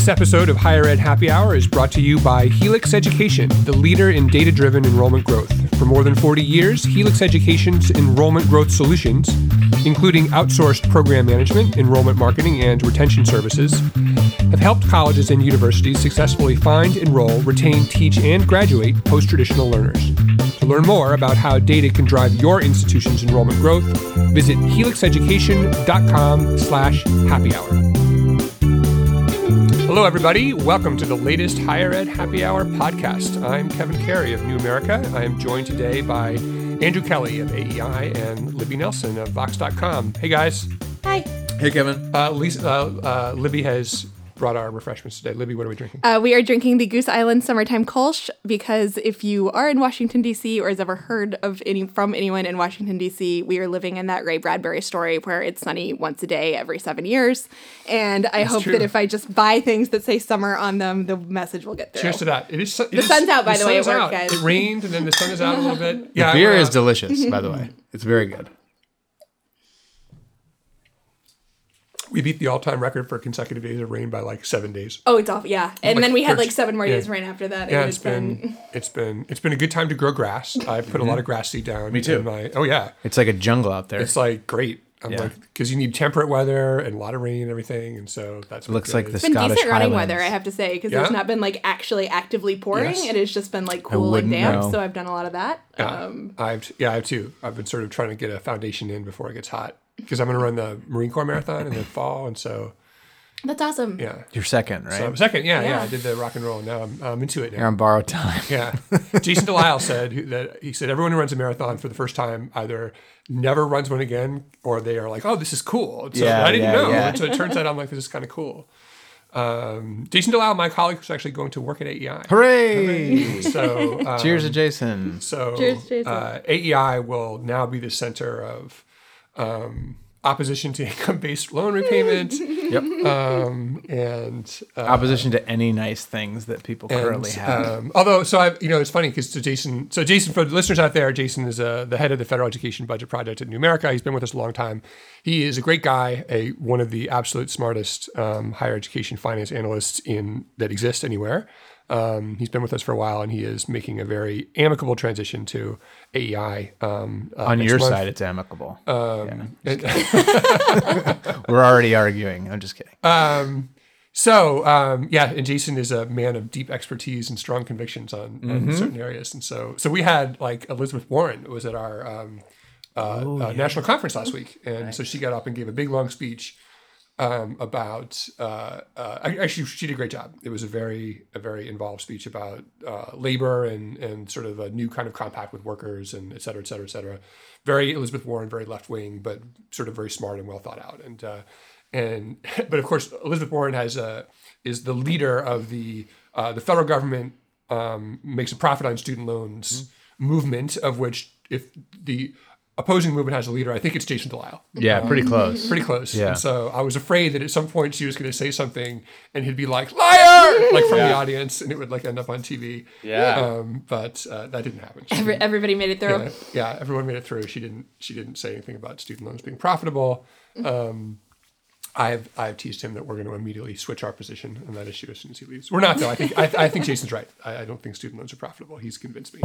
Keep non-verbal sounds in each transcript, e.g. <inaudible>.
This episode of Higher Ed Happy Hour is brought to you by Helix Education, the leader in data driven enrollment growth. For more than 40 years, Helix Education's enrollment growth solutions, including outsourced program management, enrollment marketing, and retention services, have helped colleges and universities successfully find, enroll, retain, teach, and graduate post traditional learners. To learn more about how data can drive your institution's enrollment growth, visit helixeducation.com slash happy hour. Hello, everybody. Welcome to the latest Higher Ed Happy Hour podcast. I'm Kevin Carey of New America. I am joined today by Andrew Kelly of AEI and Libby Nelson of Vox.com. Hey, guys. Hi. Hey, Kevin. Uh, Lisa, uh, uh, Libby has brought our refreshments today. Libby, what are we drinking? Uh, we are drinking the Goose Island Summertime Kolsch because if you are in Washington D.C. or has ever heard of any from anyone in Washington D.C., we are living in that Ray Bradbury story where it's sunny once a day every seven years. And I That's hope true. that if I just buy things that say summer on them, the message will get through. Cheers to that. It is. it The is- sun's out, by the way, sun's at work, out. guys. It rained, and then the sun is out a little bit. <laughs> Yeah, Beer is delicious, by the way. It's very good. We beat the all-time record for consecutive days of rain by like seven days. Oh, it's awful. Yeah. And Like then we had like seven more yeah. days of rain after that. Yeah, It it's has been <laughs> it's been it's been a good time to grow grass. I put a lot of grass seed down. Me too. In my, oh yeah, It's like a jungle out there. it's like great. I'm Yeah. like because you need temperate weather and a lot of rain and everything, and so that's what looks it like is. the It's been Scottish decent running Highlands. weather, I have to say, because Yeah? there's not been like actually actively pouring. Yes. It has just been like cool and damp. know. So I've done a lot of that. Yeah, Um, I've yeah I have too. I've been sort of trying to get a foundation in before it gets hot because I'm going to run the Marine Corps marathon in the <laughs> fall, and so that's awesome. yeah. You're second, right? So I'm second, yeah, yeah, Yeah. I did the rock and roll. Now I'm, I'm into it now. You're on borrowed time. Yeah. <laughs> Jason Delisle said that he said everyone who runs a marathon for the first time either never runs one again or they are like, oh, this is cool. And So Yeah, I didn't yeah, know. yeah. So it turns out I'm like, this is kind of cool. Um, Jason Delisle, my colleague, was actually going to work at AEI. Hooray! So, um, Cheers to Jason. so Cheers, Jason. Uh, AEI will now be the center of um, opposition to <laughs> income-based loan repayment <laughs> Yep. um, and uh, Opposition to any nice things that people currently have. Um, although, so I, you know, it's funny because so Jason, so Jason, for the listeners out there, Jason is uh, the head of the Federal Education Budget Project at New America. He's been with us a long time. He is a great guy, a one of the absolute smartest um, higher education finance analysts in that exists anywhere. Um, he's been with us for a while, and he is making a very amicable transition to AEI. Um, uh, On your month. side, it's amicable. Um, and- <laughs> We're already arguing. I'm just kidding. Um, so um, yeah, and Jason is a man of deep expertise and strong convictions on, on certain areas, and so so we had like Elizabeth Warren was at our um, uh, uh, national conference last week, and so she got up and gave a big long speech um, about. Uh, uh, actually, she did a great job. It was a very a very involved speech about uh, labor and and sort of a new kind of compact with workers and et cetera, et cetera, et cetera. Very Elizabeth Warren, very left wing, but sort of very smart and well thought out. And uh, and <laughs> but of course Elizabeth Warren has a is the leader of the uh, the federal government um, makes a profit on student loans movement of which if the opposing movement has a leader, I think it's Jason Delisle. Yeah, pretty close. Pretty close. Yeah. And so I was afraid that at some point she was going to say something and he'd be like, liar, like from the audience, and it would like end up on TV. Yeah. Um, but uh, that didn't happen. She Every, everybody made it through. yeah, yeah, everyone made it through. She didn't. She didn't say anything about student loans being profitable. Um, I've I've teased him that we're going to immediately switch our position on that issue as soon as he leaves. We're not though. I think I, I think Jason's right. I, I don't think student loans are profitable. He's convinced me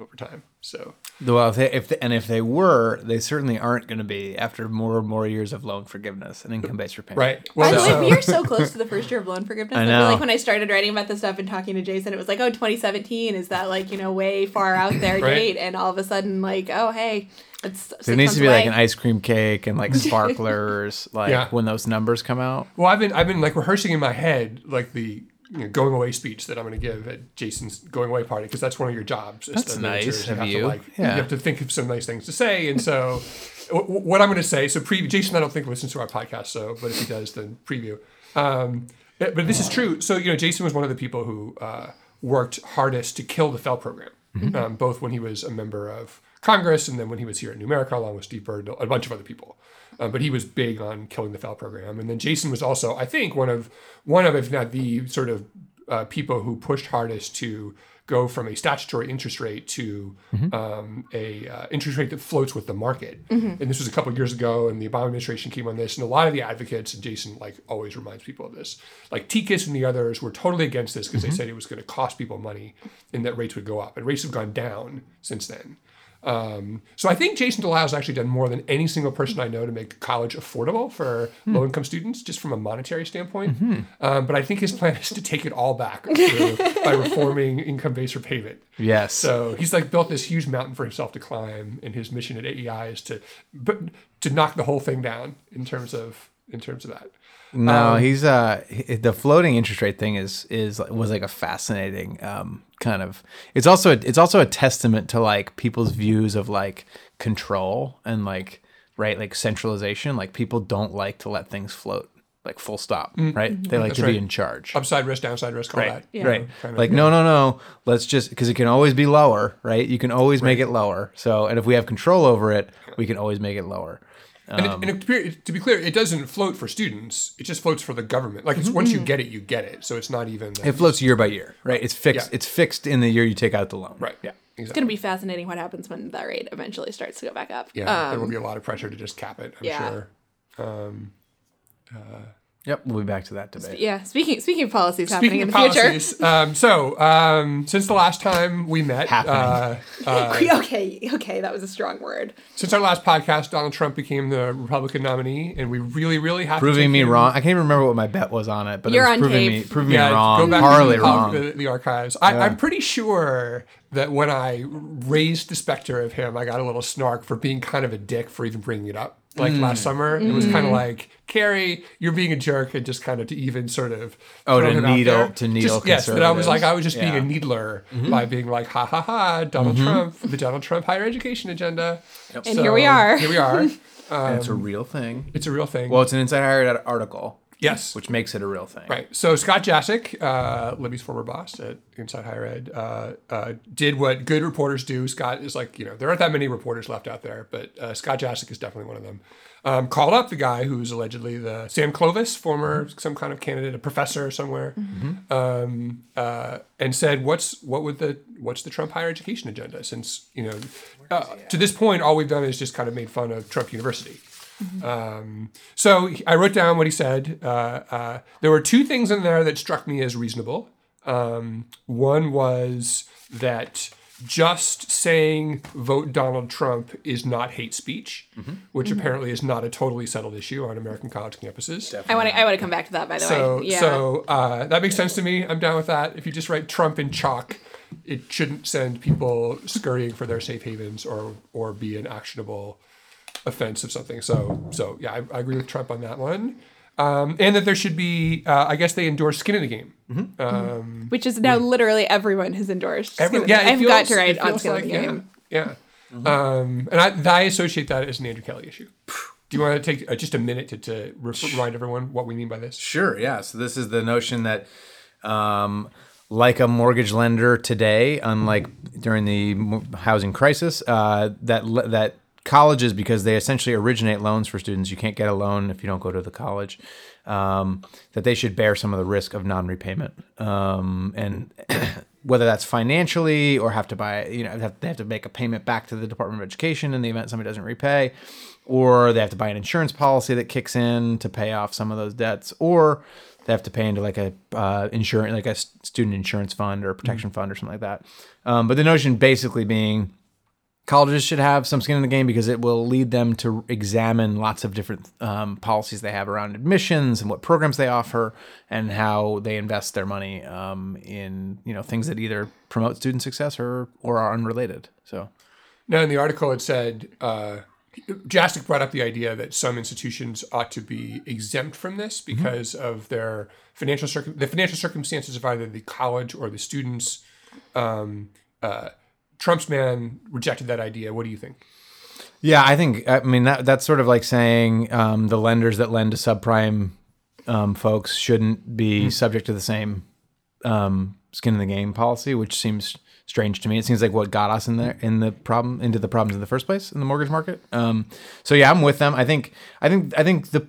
over time. So Well, if they, if they, and if they were, they certainly aren't going to be after more and more years of loan forgiveness and income-based repayment. right. By Well, the way, we are so close to the first year of loan forgiveness. <laughs> I I, feel know. like when I started writing about this stuff and talking to Jason, it was like, oh, 2017 is that like, you know, way far out <laughs> there Right. date. And all of a sudden, like, oh, hey, it's There needs to be like an ice cream cake and like <laughs> sparklers, like Yeah. when those numbers come out. Well, I've been I've been like rehearsing in my head like the you know, going away speech that I'm going to give at Jason's going away party because that's one of your jobs. That's nice of have you. To, like, Yeah. You have to think of some nice things to say, and so <laughs> w- what I'm going to say. So pre Jason, I don't think listens to our podcast, so but if he does, then preview. Um, but but this is true. So you know, Jason was one of the people who uh, worked hardest to kill the FFEL program, um, both when he was a member of Congress and then when he was here at New America, along with Steve Burd, a bunch of other people. Uh, but he was big on killing the FFEL program. And then Jason was also, I think, one of one of, if not the sort of uh, people who pushed hardest to go from a statutory interest rate to um, a uh, interest rate that floats with the market. And this was a couple years ago, and the Obama administration came on this, and a lot of the advocates, and Jason like always reminds people of this, like TICAS and the others were totally against this because they said it was going to cost people money and that rates would go up, and rates have gone down since then. Um, so I think Jason Delisle has actually done more than any single person I know to make college affordable for low-income students, just from a monetary standpoint. Um, but I think his plan is to take it all back <laughs> through, by reforming income-based repayment. Yes. So he's like built this huge mountain for himself to climb, and his mission at AEI is to, but to knock the whole thing down in terms of in terms of that. No, Um, he's uh the floating interest rate thing is is was like a fascinating um kind of it's also a, it's also a testament to like people's views of like control and like right like centralization. Like people don't like to let things float like full stop right? They like to right. be in charge. Upside risk, downside risk, all that. Yeah. right. kind of, like no no no. Let's just because it can always be lower right? You can always make it lower. So and if we have control over it we can always make it lower And, it, and it, um, to be clear, it doesn't float for students. It just floats for the government. Like it's once you mm-hmm. get it, you get it. So it's not even it floats year by year right it's fixed Yeah. it's fixed in the year you take out the loan right. yeah Exactly. It's going to be fascinating what happens when that rate eventually starts to go back up. Yeah, there will Um, be a lot of pressure to just cap it. I'm yeah. sure. Um, uh, Yep, we'll be back to that debate. yeah. Speaking speaking of policies happening Speaking in of the future. um, so um, since the last time we met, uh, Happening. <laughs> okay, okay, that was a strong word. since our last podcast, Donald Trump became the Republican nominee, and we really, really have to Proving take me him- wrong. I can't even remember what my bet was on it, but You're it was on proving tape. me proving Yeah, me wrong, go back horribly to the, wrong. The, the archives. I, I'm pretty sure that when I raised the specter of him, I got a little snark for being kind of a dick for even bringing it up. Like Mm. last summer, it was kind of like Carey, you're being a jerk, and just kind of to even sort of Oh, to him out needle- there. to needle Just, yes, that I was like I was just being a Yeah. Mm-hmm. needler by being like ha ha ha Donald Trump, the Donald Trump higher education agenda, And here we are. Here we are. <laughs> And it's a real thing. It's a real thing. Well, it's an Inside Higher Ed article, yes, which makes it a real thing. Right. So Scott Jaschik, uh, Libby's former boss at Inside Higher Ed, uh, uh, did what good reporters do. Scott is like, you know, there aren't that many reporters left out there, but uh, Scott Jaschik is definitely one of them. Um, called up the guy who's allegedly the Sam Clovis, former some kind of candidate, a professor somewhere, um, uh, and said, "What's what would the what's the Trump higher education agenda?" Since you know, uh, to this point, all we've done is just kind of made fun of Trump University. Um, so I wrote down what he said. Uh, uh, there were two things in there that struck me as reasonable. Um, one was that just saying vote Donald Trump is not hate speech, which apparently is not a totally settled issue on American college campuses. I want to I want to come back to that by the So, way. Yeah. so uh, that makes sense to me. I'm down with that. If you just write Trump in chalk, it shouldn't send people scurrying for their safe havens or or be an actionable offense of something. So, so yeah, I, I agree with Trump on that one. Um, and that there should be, uh, I guess they endorse skin in the game. Um, Which is now literally everyone has endorsed. every- Skin in the yeah, I've feels, got to write on Skin like, in the Game. Yeah, yeah. Um, and I, I associate that as an Andrew Kelly issue. Do you want to take uh, just a minute to, to remind everyone what we mean by this? Sure. Yeah. So this is the notion that, um, like a mortgage lender today, unlike during the housing crisis, uh, that that colleges, because they essentially originate loans for students, you can't get a loan if you don't go to the college. Um, that they should bear some of the risk of non-repayment, um, and <clears throat> whether that's financially or have to buy, you know, have, they have to make a payment back to the Department of Education in the event somebody doesn't repay, or they have to buy an insurance policy that kicks in to pay off some of those debts, or they have to pay into like a uh, insurance, like a student insurance fund or a protection fund or something like that. Um, but the notion basically being colleges should have some skin in the game because it will lead them to examine lots of different um, policies they have around admissions and what programs they offer and how they invest their money um, in you know things that either promote student success or or are unrelated. So Now, in the article, it said uh, Jaschik brought up the idea that some institutions ought to be exempt from this because of their financial circum- the financial circumstances of either the college or the students. Um, uh, Trump's man rejected that idea. What do you think? Yeah, I think I mean that that's sort of like saying um, the lenders that lend to subprime um, folks shouldn't be subject to the same um, skin in the game policy, which seems strange to me. It seems like what got us in there in the problem into the problems in the first place in the mortgage market. Um, so yeah, I'm with them. I think I think I think the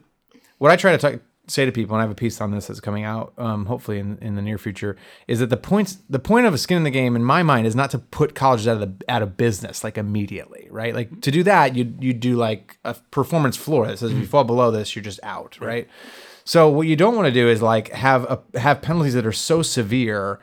what I try to talk say to people, and I have a piece on this that's coming out, um, hopefully in, in the near future, is that the points the point of a skin in the game, in my mind, is not to put colleges out of the out of business like immediately, right? Like to do that, you you do like a performance floor that says if you fall below this, you're just out, right? So what you don't want to do is like have a have penalties that are so severe,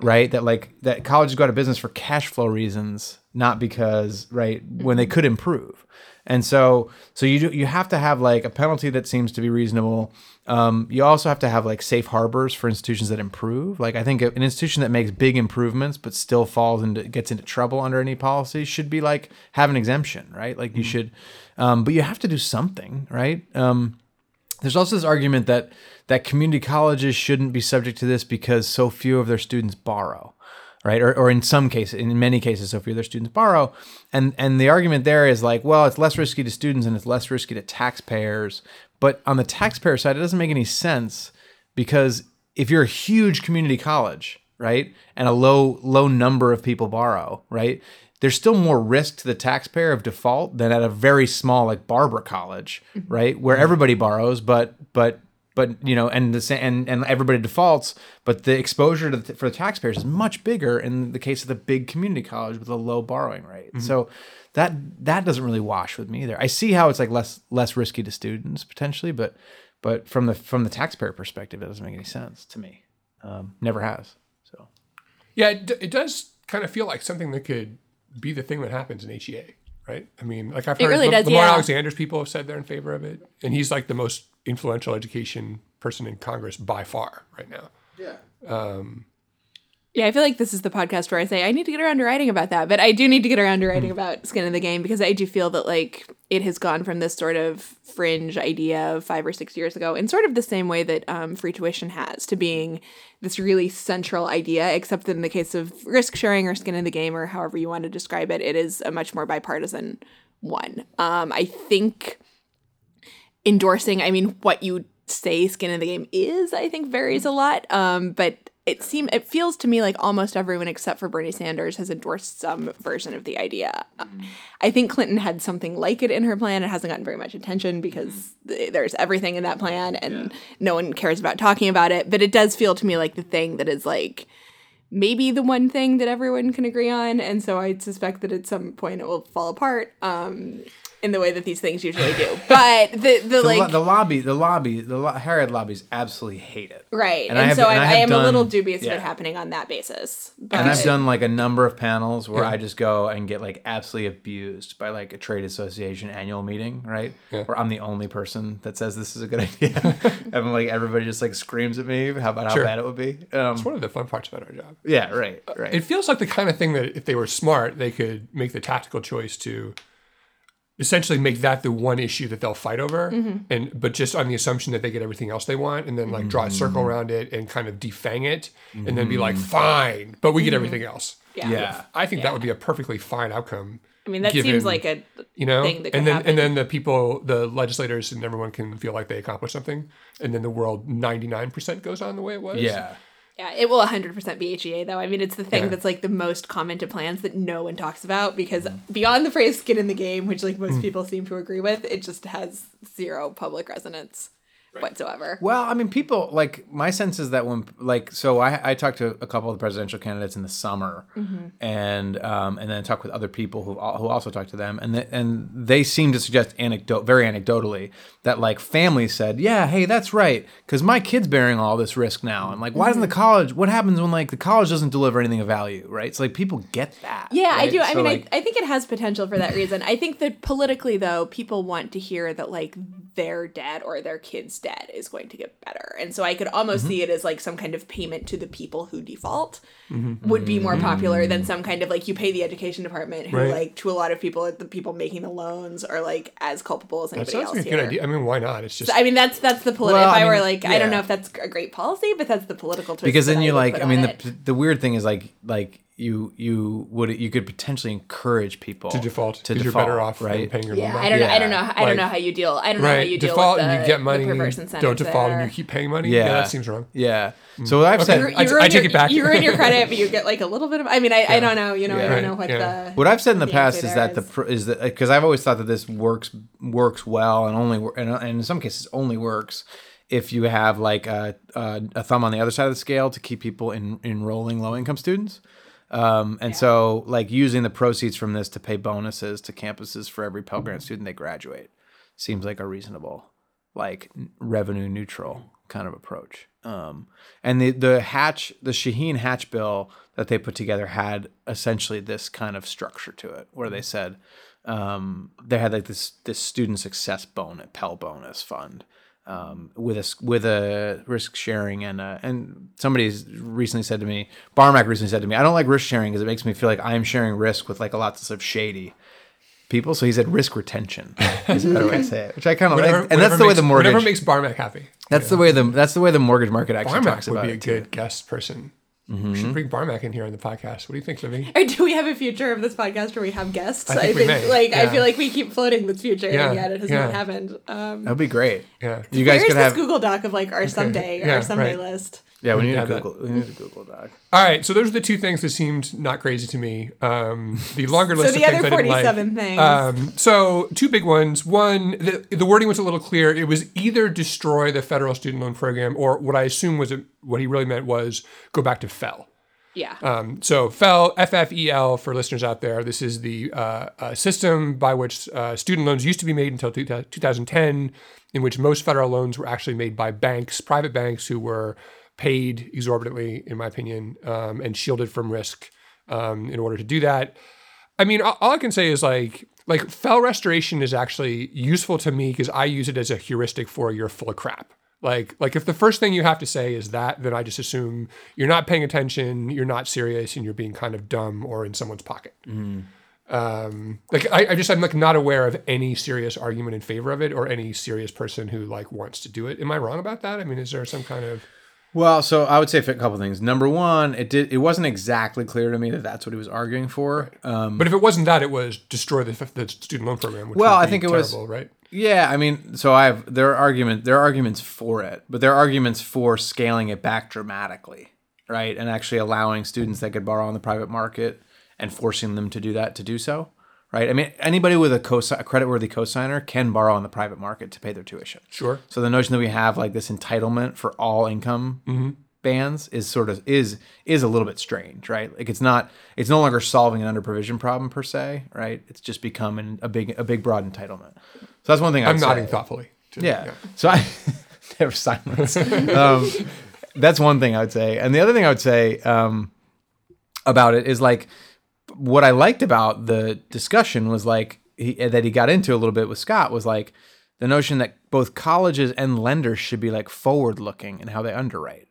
right? That like that colleges go out of business for cash flow reasons, not because right when they could improve. And so so you do, you have to have like a penalty that seems to be reasonable. Um, you also have to have like safe harbors for institutions that improve. Like I think an institution that makes big improvements but still falls into gets into trouble under any policy should be like have an exemption, right? Like you should, um, but you have to do something, right? Um, there's also this argument that that community colleges shouldn't be subject to this because so few of their students borrow right? Or, or in some cases in many cases so of their students borrow and and the argument there is like well it's less risky to students and it's less risky to taxpayers. But on the taxpayer side it doesn't make any sense because if you're a huge community college right and a low low number of people borrow right there's still more risk to the taxpayer of default than at a very small like Barber College, mm-hmm. right, where everybody borrows, but but but you know, and the sa- and and everybody defaults, but the exposure to the, for the taxpayers is much bigger in the case of the big community college with a low borrowing rate. So that that doesn't really wash with me either. I see how it's like less less risky to students potentially, but but from the from the taxpayer perspective, it doesn't make any sense to me. Um, never has. So Yeah, it, d- it does kind of feel like something that could be the thing that happens in HEA, right? I mean, like I've heard really Lam- does, Lamar yeah. Alexander's people have said they're in favor of it, and he's like the most influential education person in Congress by far right now. Yeah, Yeah, I feel like this is the podcast where I say I need to get around to writing about that, but I do need to get around to writing about skin in the game because I do feel that like it has gone from this sort of fringe idea of five or six years ago, in sort of the same way that um, free tuition has, to being this really central idea. Except that in the case of risk sharing or skin in the game, or however you want to describe it, it is a much more bipartisan one. Um, I think endorsing i mean what you say skin in the game is i think varies a lot. Um but it seems it feels to me like almost everyone except for bernie sanders has endorsed some version of the idea. Um, i think clinton had something like it in her plan. It hasn't gotten very much attention because th- there's everything in that plan and no one cares about talking about it. But it does feel to me like the thing that is like maybe the one thing that everyone can agree on. And so i suspect that at some point it will fall apart. Um in the way that these things usually do but the the, the, like lo- the lobby, the lobby, the lo- higher ed lobbies absolutely hate it. right and, I have- so and I, I I, have am a little done- dubious of it happening on that basis but And I've done like a number of panels where I just go and get like absolutely abused by like a trade association annual meeting, right? Where I'm the only person that says this is a good <laughs> idea. and like everybody just like screams at me how about how bad it would be. Um, It's one of the fun parts about our job. yeah, right, right. It feels like the kind of thing that if they were smart, they could make the tactical choice to essentially make that the one issue that they'll fight over mm-hmm. and but just on the assumption that they get everything else they want and then like draw a mm-hmm. circle around it and kind of defang it and then be like mm-hmm. fine but we get everything else yeah. yeah. i think that would be a perfectly fine outcome i mean that given- seems like a you know thing that could and then happen. and then the people the legislators and everyone can feel like they accomplished something and then the world 99% goes on the way it was Yeah. Yeah it will 100% be HEA though i mean it's the thing Yeah. that's like the most commented plans that no one talks about because beyond the phrase skin in the game which like Mm. most people seem to agree with it just has zero public resonance whatsoever Well, I mean, people like my sense is that when like so I I talked to a couple of the presidential candidates in the summer, and um and then talked with other people who who also talked to them, and the, and they seem to suggest anecdote very anecdotally that like families said, yeah, hey, that's right, because my kid's bearing all this risk now, and like why doesn't the college? What happens when like the college doesn't deliver anything of value, right? So like people get that. Yeah, I right? do. I mean, like, I, I think it has potential for that reason. I think that politically, though, people want to hear that like their dad or their kid's dad is going to get better, and so I could almost Mm-hmm. see it as like some kind of payment to the people who default would be more popular than some kind of like you pay the education department, who Right. like to a lot of people, the people making the loans are like as culpable as that anybody sounds else like a here. good idea i mean why not it's just I mean, that's that's the political. Well, if I I, were mean, like, I don't know if that's a great policy, but that's the political twist. because then you would like i mean the, it. the weird thing is like like you you would you could potentially encourage people to default to because you're better off than right paying your yeah, loan I don't know. I don't know. I don't like- know how you deal. I don't know how right you deal default with the, and you get money the perverse incentives don't default there. and you keep paying money yeah, Yeah. that seems wrong Yeah. Mm. So what I've Okay. said, You, I- you I ruin take your, it back. You ruin your credit, <laughs> but you get like a little bit of. I mean, I, I don't know. You know, I don't know what yeah. the. what I've said in the the past is there that the is- pr- is that because I've always thought that this works works well and only wor- and, and in some cases only works if you have like a, a, a thumb on the other side of the scale to keep people in enrolling low income students. Um, and so like using the proceeds from this to pay bonuses to campuses for every Pell Grant student they graduate seems like a reasonable, like revenue neutral kind of approach. Um, and the the hatch the Shaheen Hatch bill that they put together had essentially this kind of structure to it, where they said um, they had like this this student success bonus Pell bonus fund um, with a s- with a risk sharing and uh, and somebody's recently said to me Barmak recently said to me I don't like risk sharing because it makes me feel like I'm sharing risk with like a lots of shady people. So he said risk retention is a better way to say it, which I kind of like, and that's whatever the way the mortgage. Whatever makes Barmak happy. that's the way the that's the way the mortgage market actually talks Barmak would about be a it. too. good guest person. We Mm-hmm. should bring Barmak in here on the podcast. What do you think, Libby? Or do we have a future of this podcast where we have guests? I think we may, like I feel like we keep floating this future Yeah, and yet it has yeah. not happened. Um, That'd be great. Yeah. You guys where's could this have. Google Doc of like our someday Yeah, our someday right. list? Yeah, we need a have that. Google. We need a Google Doc. All right, so those are the two things that seemed not crazy to me. Um, the longer list the of things other I didn't like. 47 things. Um, so two big ones. One, the, the wording was a little clear. It was either destroy the federal student loan program, or what I assume was what he really meant was go back to FFEL. Yeah. Um, so FFEL, F-F-E-L for listeners out there. This is the uh, uh, system by which uh, student loans used to be made until 2010, in which most federal loans were actually made by banks, private banks who were paid exorbitantly, in my opinion, um, and shielded from risk um, in order to do that. I mean, all all I can say is like, like FFEL restoration is actually useful to me because I use it as a heuristic for you're full of crap. Like, like if the first thing you have to say is that, then I just assume you're not paying attention, you're not serious, and you're being kind of dumb or in someone's pocket. Um, like I, I just I'm like not aware of any serious argument in favor of it or any serious person who like wants to do it. Am I wrong about that? I mean, is there some kind of Well, so I would say a couple things. Number one, it did. It wasn't exactly clear to me that that's what he was arguing for. Um, But if it wasn't that, it was destroy the, the student loan program. Which Well, I think it was- terrible, right. yeah, I mean, so I have there are argument there are arguments for it, but there are arguments for scaling it back dramatically, right, and actually allowing students that could borrow on the private market and forcing them to do that to do so, right? I mean, anybody with a, cosi- a creditworthy cosigner can borrow on the private market to pay their tuition. Sure. So the notion that we have like this entitlement for all income bands is sort of is is a little bit strange, right? Like it's not it's no longer solving an underprovision problem per se, right? It's just becoming a big a big broad entitlement. So that's one thing I'd I'm nodding say. thoughtfully. to- Yeah. So I <laughs> there was silence. um, that's one thing I would say, and the other thing I would say um, about it is like what I liked about the discussion was like he, uh, that he got into a little bit with Scott was like the notion that both colleges and lenders should be like forward looking in how they underwrite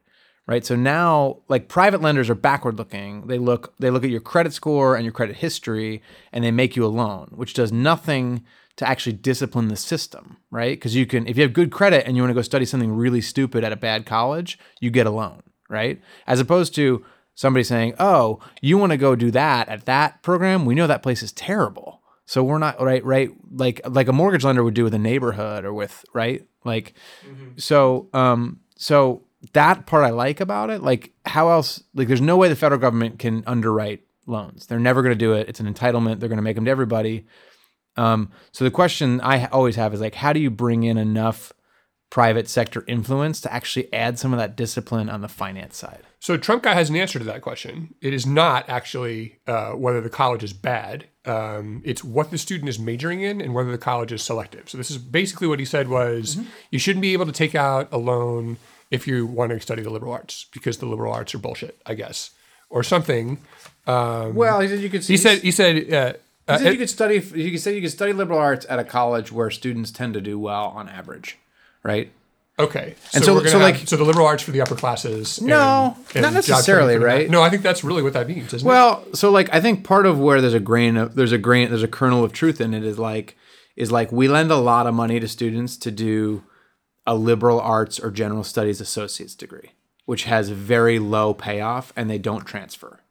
right? So now like private lenders are backward looking they look they look at your credit score and your credit history and they make you a loan which does nothing to actually discipline the system right? Because you can if you have good credit and you want to go study something really stupid at a bad college you get a loan right? As opposed to somebody saying oh you want to go do that at that program we know that place is terrible so we're not right right like like a mortgage lender would do with a neighborhood or with right like so um so that part I like about it. Like how else like there's no way the federal government can underwrite loans. They're never going to do it. It's an entitlement. They're going to make them to everybody. Um so the question I always have is like how do you bring in enough private sector influence to actually add some of that discipline on the finance side? So Trump guy has an answer to that question. It is not actually uh, whether the college is bad. Um, it's what the student is majoring in and whether the college is selective. So this is basically what he said was you shouldn't be able to take out a loan if you want to study the liberal arts because the liberal arts are bullshit, I guess, or something. Well, he said you could He said he said uh, uh, He said you could study. You could say you could study liberal arts at a college where students tend to do well on average, right? Okay. So, And so- we're so, have- like- so the liberal arts for the upper classes. No, and not necessarily, training for the ma- right? No, I think that's really what that means, isn't it? Well, so like I think part of where there's a grain of there's a grain there's a kernel of truth in it is like is like we lend a lot of money to students to do a liberal arts or general studies associate's degree, which has very low payoff and they don't transfer.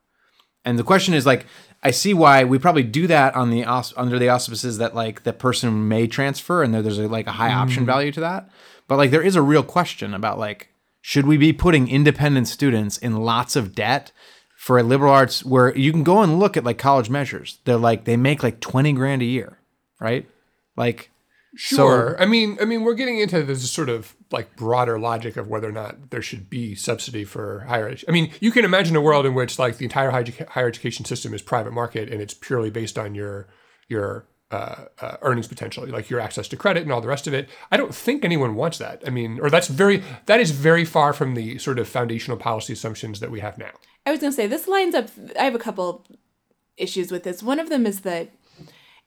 And the question is like I see why we probably do that on the aus- under the auspices that like the person may transfer and there's a, like a high option mm. value to that. But like there is a real question about like should we be putting independent students in lots of debt for a liberal arts where you can go and look at like college measures. They're like they make like 20 grand a year, right? Like Sure. I mean, I mean, we're getting into this sort of like broader logic of whether or not there should be subsidy for higher education. I mean, you can imagine a world in which like the entire higher education system is private market and it's purely based on your your uh, uh, earnings potential, like your access to credit and all the rest of it. I don't think anyone wants that. I mean, or that's very that is very far from the sort of foundational policy assumptions that we have now. I was going to say this lines up. I have a couple issues with this. One of them is that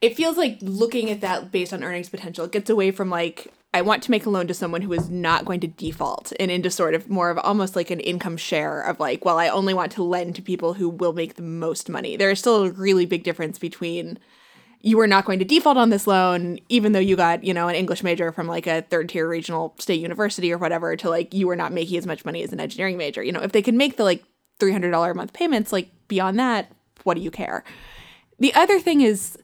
it feels like looking at that based on earnings potential it gets away from like I want to make a loan to someone who is not going to default and into sort of more of almost like an income share of like, well, I only want to lend to people who will make the most money. There is still a really big difference between you are not going to default on this loan, even though you got, you know, an English major from like a third tier regional state university or whatever, to like you are not making as much money as an engineering major. You know, if they can make the like $300 a month payments, like beyond that, what do you care? The other thing is,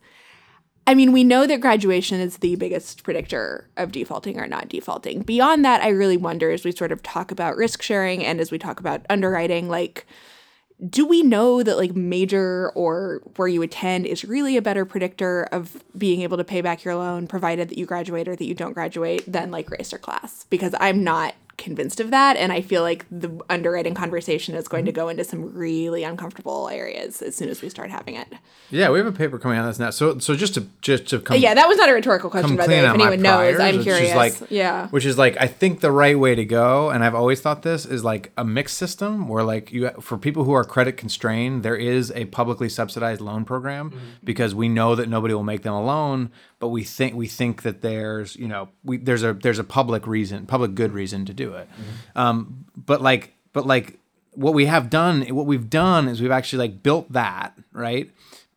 I mean, we know that graduation is the biggest predictor of defaulting or not defaulting. Beyond that, I really wonder as we sort of talk about risk sharing and as we talk about underwriting, like, do we know that like major or where you attend is really a better predictor of being able to pay back your loan provided that you graduate or that you don't graduate than like race or class because i'm not convinced of that and i feel like the underwriting conversation is going to go into some really uncomfortable areas as soon as we start having it Yeah, we have a paper coming out on this now. So so just to just to come yeah that was not a rhetorical question come by the way clean if on my anyone knows priors, i'm which is curious like- yeah which is like I think the right way to go, and I've always thought this is like a mixed system where like you for people who are credit constrained, there is a publicly subsidized loan program Mm-hmm. because we know that nobody will make them a loan, but we think we think that there's you know we there's a there's a public reason, public good reason to do it, Mm-hmm. um, but like but like what we have done, what we've done is we've actually like built that right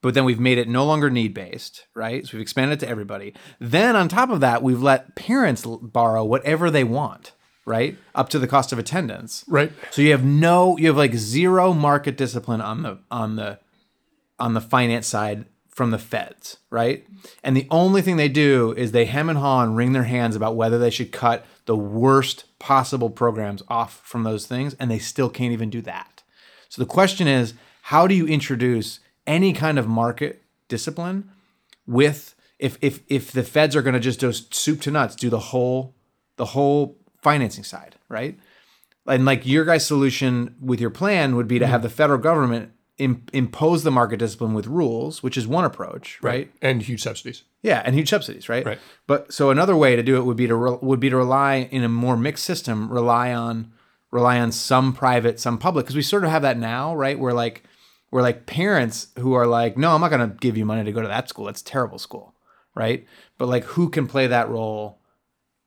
but then we've made it no longer need based, right? So we've expanded it to everybody. Then on top of that, we've let parents l- borrow whatever they want, right? Up to the cost of attendance. Right. So you have no you have like zero market discipline on the on the on the finance side from the feds, right? And the only thing they do is they hem and haw and wring their hands about whether they should cut the worst possible programs off from those things, and they still can't even do that. So the question is, how do you introduce any kind of market discipline with if if if the feds are going to just do soup to nuts, do the whole the whole financing side, right? And like your guys' solution with your plan would be to have mm-hmm. the federal government Im- impose the market discipline with rules, which is one approach, right? And huge subsidies. Yeah, and huge subsidies, right? Right. But so another way to do it would be to re- would be to rely in a more mixed system, rely on rely on some private, some public, because we sort of have that now, right? Where like where like parents who are like, no, I'm not going to give you money to go to that school. That's a terrible school, right? But like, who can play that role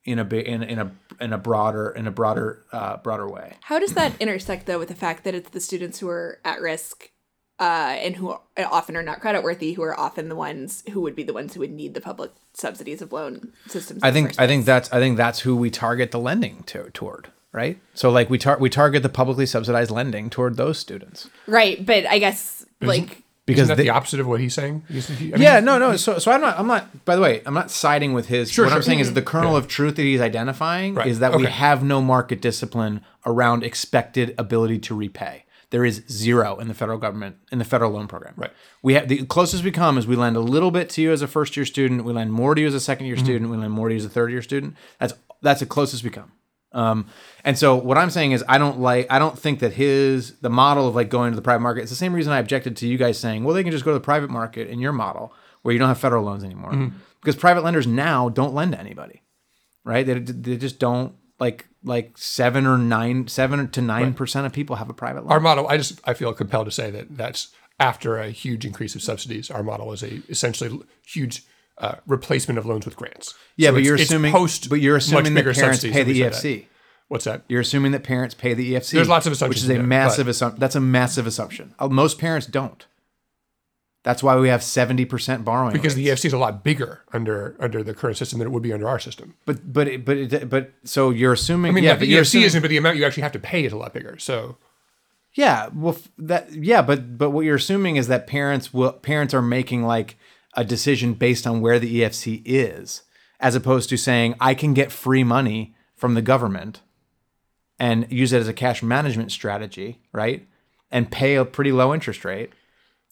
in a in, in a in a broader in a broader uh, broader way? How does that intersect though with the fact that it's the students who are at risk uh, and who are, often are not creditworthy, who are often the ones who would be the ones who would need the public subsidies of loan systems? I think I think that's I think that's who we target the lending to, toward, right? So like we tar- we target the publicly subsidized lending toward those students right, but I guess like because Isn't that they, the opposite of what he's saying? He's- he- I mean, yeah, no, no. So, so I'm not. I'm not. By the way, I'm not siding with his. Sure, what I'm saying is the kernel of truth that he's identifying Right. is that we have no market discipline around expected ability to repay. There is zero in the federal government in the federal loan program. Right. We have the closest we come is we lend a little bit to you as a first year student. We lend more to you as a second Mm-hmm. year student. We lend more to you as a third year student. That's that's the closest we come. Um, and so what I'm saying is I don't like I don't think that his the model of like going to the private market. It's the same reason I objected to you guys saying, well, they can just go to the private market in your model where you don't have federal loans anymore Mm-hmm. because private lenders now don't lend to anybody, right? They, they just don't like like seven or nine seven to nine percent of people have a private loan. Our model, I just I feel compelled to say that that's after a huge increase of subsidies. Our model is a essentially huge uh, replacement of loans with grants. yeah, So but you're assuming post but you're assuming that parents pay the said that. EFC. What's that? You're assuming that parents pay the EFC. There's lots of assumptions, which is a there, massive assumption. That's a massive assumption. Uh, Most parents don't. That's why we have seventy percent borrowing Because the. EFC is a lot bigger under under the current system than it would be under our system. But but it- but it- but so you're assuming. I mean, yeah, the EFC assuming, isn't, but the amount you actually have to pay is a lot bigger. So Yeah, well, that yeah, but but what you're assuming is that parents will parents are making like a decision based on where the EFC is, as opposed to saying I can get free money from the government and use it as a cash management strategy, right? And pay a pretty low interest rate,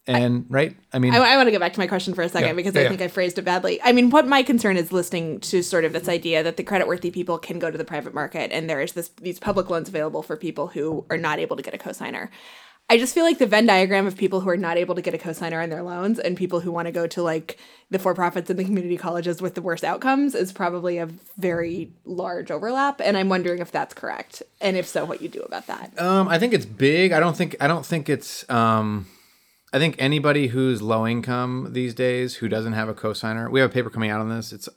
and right. I mean, I, I want to go back to my question for a second Yeah. because Yeah, I yeah. think I phrased it badly. I mean, what my concern is listening to sort of this idea that the credit-worthy people can go to the private market and there is this these public loans available for people who are not able to get a cosigner. I just feel like the Venn diagram of people who are not able to get a cosigner on their loans and people who want to go to like the for-profits and the community colleges with the worst outcomes is probably a very large overlap. And I'm wondering if that's correct, and if so, what you do about that. Um, I think it's big. I don't think I don't think it's um I think anybody who's low income these days who doesn't have a cosigner. We have a paper coming out on this. It's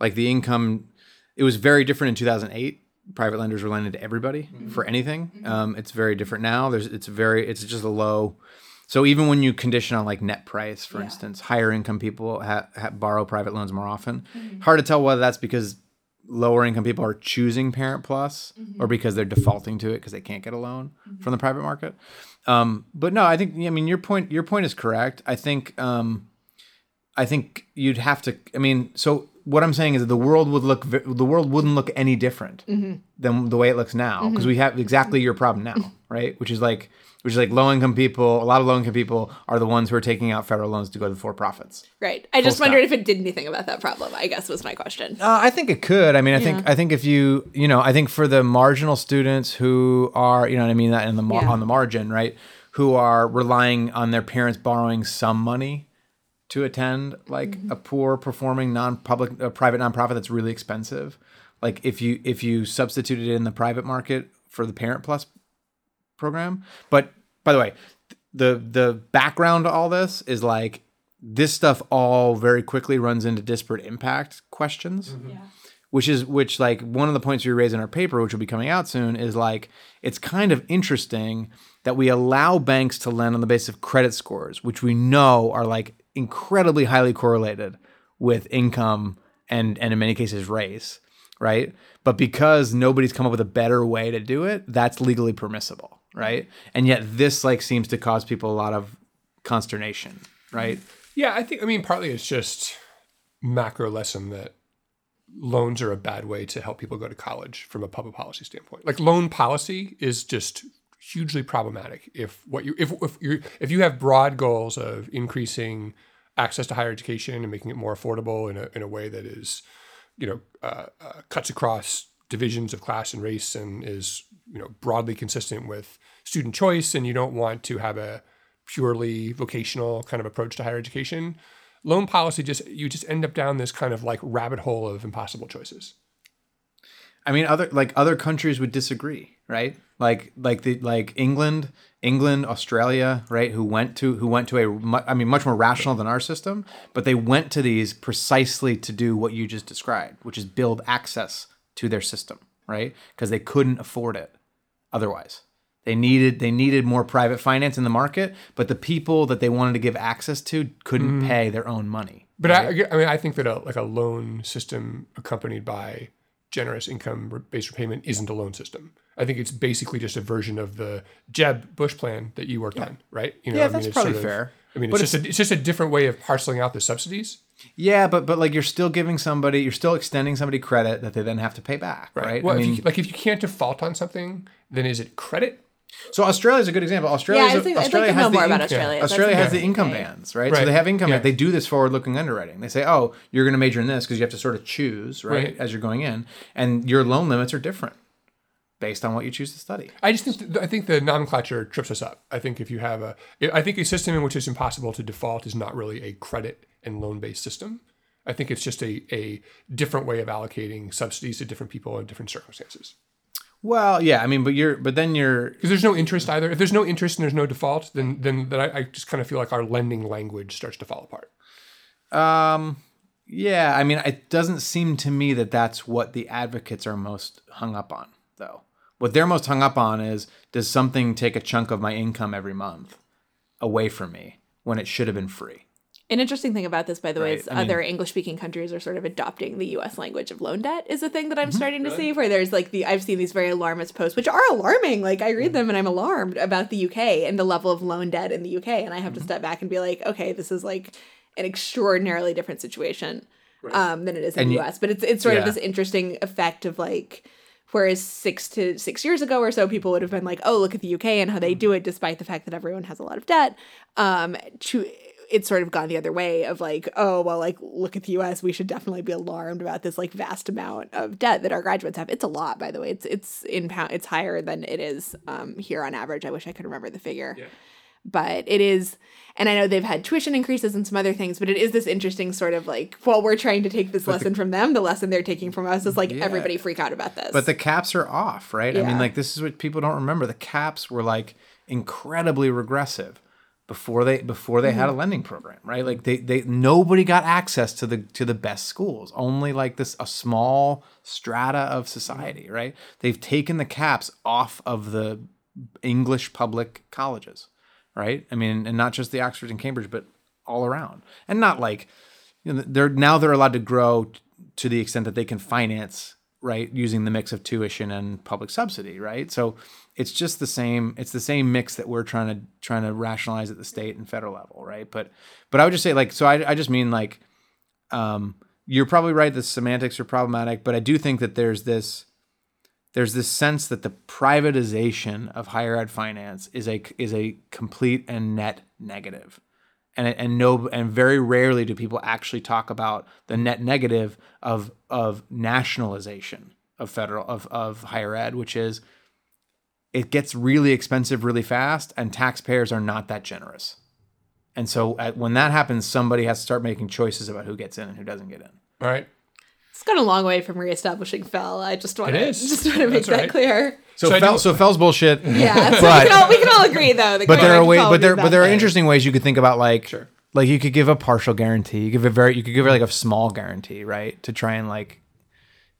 like the income it was very different in 2008. Private lenders were lending to everybody mm-hmm. for anything. Mm-hmm. Um, it's very different now. There's it's very it's just a low so even when you condition on like net price, for instance, higher income people ha- ha- borrow private loans more often. Mm-hmm. Hard to tell whether that's because lower income people are choosing Parent Plus or because they're defaulting to it because they can't get a loan from the private market. Um, but no, I think I mean your point. Your point is correct. I think um, I think you'd have to. I mean, so what I'm saying is that the world would look the world wouldn't look any different than the way it looks now because we have exactly your problem now, right? Which is like which is like low income people. A lot of low income people are the ones who are taking out federal loans to go to the for profits. Right. I just stop. wondered if it did anything about that problem. I guess was my question. Uh, I think it could. I mean, I think I think if you you know I think for the marginal students who are you know what I mean that in the mar- Yeah. on the margin right who are relying on their parents borrowing some money to attend like a poor performing non-public uh, private nonprofit that's really expensive like if you if you substituted it in the private market for the parent plus program. But by the way the the background to all this is like this stuff all very quickly runs into disparate impact questions mm-hmm. which is which like one of the points we raise in our paper which will be coming out soon is like it's kind of interesting that we allow banks to lend on the basis of credit scores which we know are like incredibly highly correlated with income and and in many cases race right? But because nobody's come up with a better way to do it that's legally permissible right and yet this like seems to cause people a lot of consternation right Yeah, I think I mean partly it's just macro lesson that loans are a bad way to help people go to college from a public policy standpoint. Like loan policy is just hugely problematic if what you if if you if you have broad goals of increasing access to higher education and making it more affordable in a in a way that is you know uh, uh, cuts across divisions of class and race and is you know broadly consistent with student choice and you don't want to have a purely vocational kind of approach to higher education loan policy just you just end up down this kind of like rabbit hole of impossible choices I mean, other like other countries would disagree, right? Like like the like England, England, Australia, right? Who went to who went to a i mean much more rational than our system, but they went to these precisely to do what you just described, which is build access to their system, right? Because they couldn't afford it otherwise. They needed they needed more private finance in the market, but the people that they wanted to give access to couldn't mm-hmm. pay their own money. but I, I mean i think that a, like a loan system accompanied by generous income based repayment isn't a loan system i think it's basically just a version of the jeb bush plan that you worked on right you know Yeah, I mean, that's it's probably sort of- fair. i mean But it's just a, it's just a different way of parceling out the subsidies Yeah, but but like you're still giving somebody, you're still extending somebody credit that they then have to pay back, right? Well, I mean, if you, like if you can't default on something, then is it credit? so Australia is a good example. Australia, Yeah, I think- like to know more about Australia. That's Australia has the income Right. bans, right? So they have income. Yeah. They do this forward-looking underwriting. They say, oh, you're going to major in this because you have to sort of choose, right, Right. as you're going in, and your loan limits are different based on what you choose to study. I just think th- I think the nomenclature trips us up. I think if you have a, I think a system in which it's impossible to default is not really a credit and loan based system. I think it's just a, a different way of allocating subsidies to different people in different circumstances. Well, yeah, I mean, but you're, but then you're, Because there's no interest either. If there's no interest and there's no default, then then that I, I just kind of feel like our lending language starts to fall apart. um, yeah, I mean, it doesn't seem to me that that's what the advocates are most hung up on, though. What they're most hung up on is does something take a chunk of my income every month away from me when it should have been free? An interesting thing about this, by the way, is I other English speaking countries are sort of adopting the US language of loan debt, is a thing that I'm Mm-hmm. starting to see where there's like the, I've seen these very alarmist posts, which are alarming. Like I Mm-hmm. read them and I'm alarmed about the UK and the level of loan debt in the UK. And I have Mm-hmm. to step back and be like, okay, this is like an extraordinarily different situation um, than it is in And the US. But it's, it's sort of this interesting effect of like, Whereas six to six years ago or so, people would have been like, "Oh, look at the UK and how they do it, despite the fact that everyone has a lot of debt." Um, to it's sort of gone the other way of like, oh, well, like look at the US, we should definitely be alarmed about this like vast amount of debt that our graduates have. It's a lot, by the way. It's it's in pound it's higher than it is um, here on average. I wish I could remember the figure. Yeah. But it is and I know they've had tuition increases and some other things, but it is this interesting sort of like, while we're trying to take this lesson from them, the lesson they're taking from us is like everybody freak out about this. But the caps are off, right? I mean, like this is what people don't remember. The caps were like incredibly regressive before they before they had a mm-hmm. lending program, right? Like they they nobody got access to the to the best schools. Only like this a small strata of society, mm-hmm. right? They've taken the caps off of the English public colleges, right? I mean, and not just the Oxford and Cambridge, but all around. And not like you know, they're now they're allowed to grow t- to the extent that they can finance right using the mix of tuition and public subsidy right? So it's just the same it's the same mix that we're trying to trying to rationalize at the state and federal level right? But but i would just say like so i, I just mean like um you're probably right the semantics are problematic but i do think that there's this there's this sense that the privatization of higher ed finance is a is a complete and net negative and and no and very rarely do people actually talk about the net negative of of nationalization of federal of of higher ed which is it gets really expensive really fast and taxpayers are not that generous and so at, when that happens somebody has to start making choices about who gets in and who doesn't get in All right. it's gone a long way from reestablishing FFEL. I just want to <laughs> just want to make That's that right. clear. So So FFEL, so FFEL's bullshit Yeah, so <laughs> But- we, can all, we can all agree though. but there are Grant ways but there but there are that. interesting ways you could think about like Sure. like you could give a partial guarantee you give a very you could give like a small guarantee right to try and like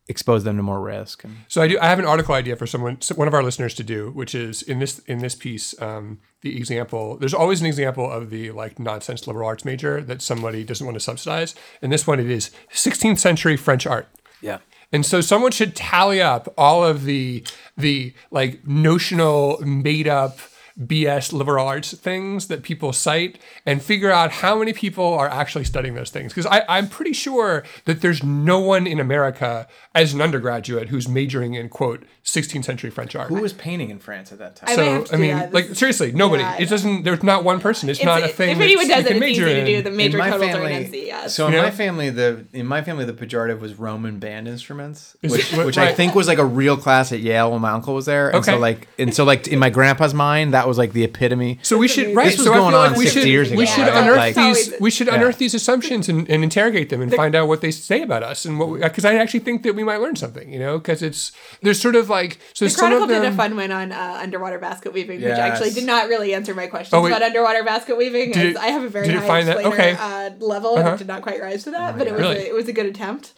expose them to more risk and So I do. I have an article idea for someone, one of our listeners, to do, which is in this in this piece. Um, the example. There's always an example of the like nonsense liberal arts major that somebody doesn't want to subsidize. In this one, it is 16th century French art. yeah And so someone should tally up all of the the like notional made up BS liberal arts things that people cite and figure out how many people are actually studying those things. Because I'm pretty sure that there's no one in America as an undergraduate who's majoring in quote 16th century French art. who was painting in france at that time I so have I mean, that. Like is- seriously, nobody. yeah, it doesn't. There's not one person. It's, It's- not a thing. If anyone does it, it's easy major to do. in. The major in my family, NC. Yes. so in You my family, the in my family the pejorative was Roman band instruments, Is which, it- what- which I think was like a real class at Yale when my uncle was there. And so Okay. like and so like in my grandpa's mind, that was like the epitome. So we should amazing. right. This was so going feel on like we 60 should years we should right? unearth Like- these Always- we should Yeah. unearth these assumptions and, and interrogate them and find out what they say about us and what because I actually think that we might learn something. You know, because it's there's sort of like so The some Chronicle of them. did a fun one on uh, underwater basket weaving, which Yes. actually did not really answer my questions Oh, about underwater basket weaving. Did it- I have a very high find that- explainer okay. uh, level, Uh-huh. it did not quite rise to that, but it was Really? a, it was a good attempt.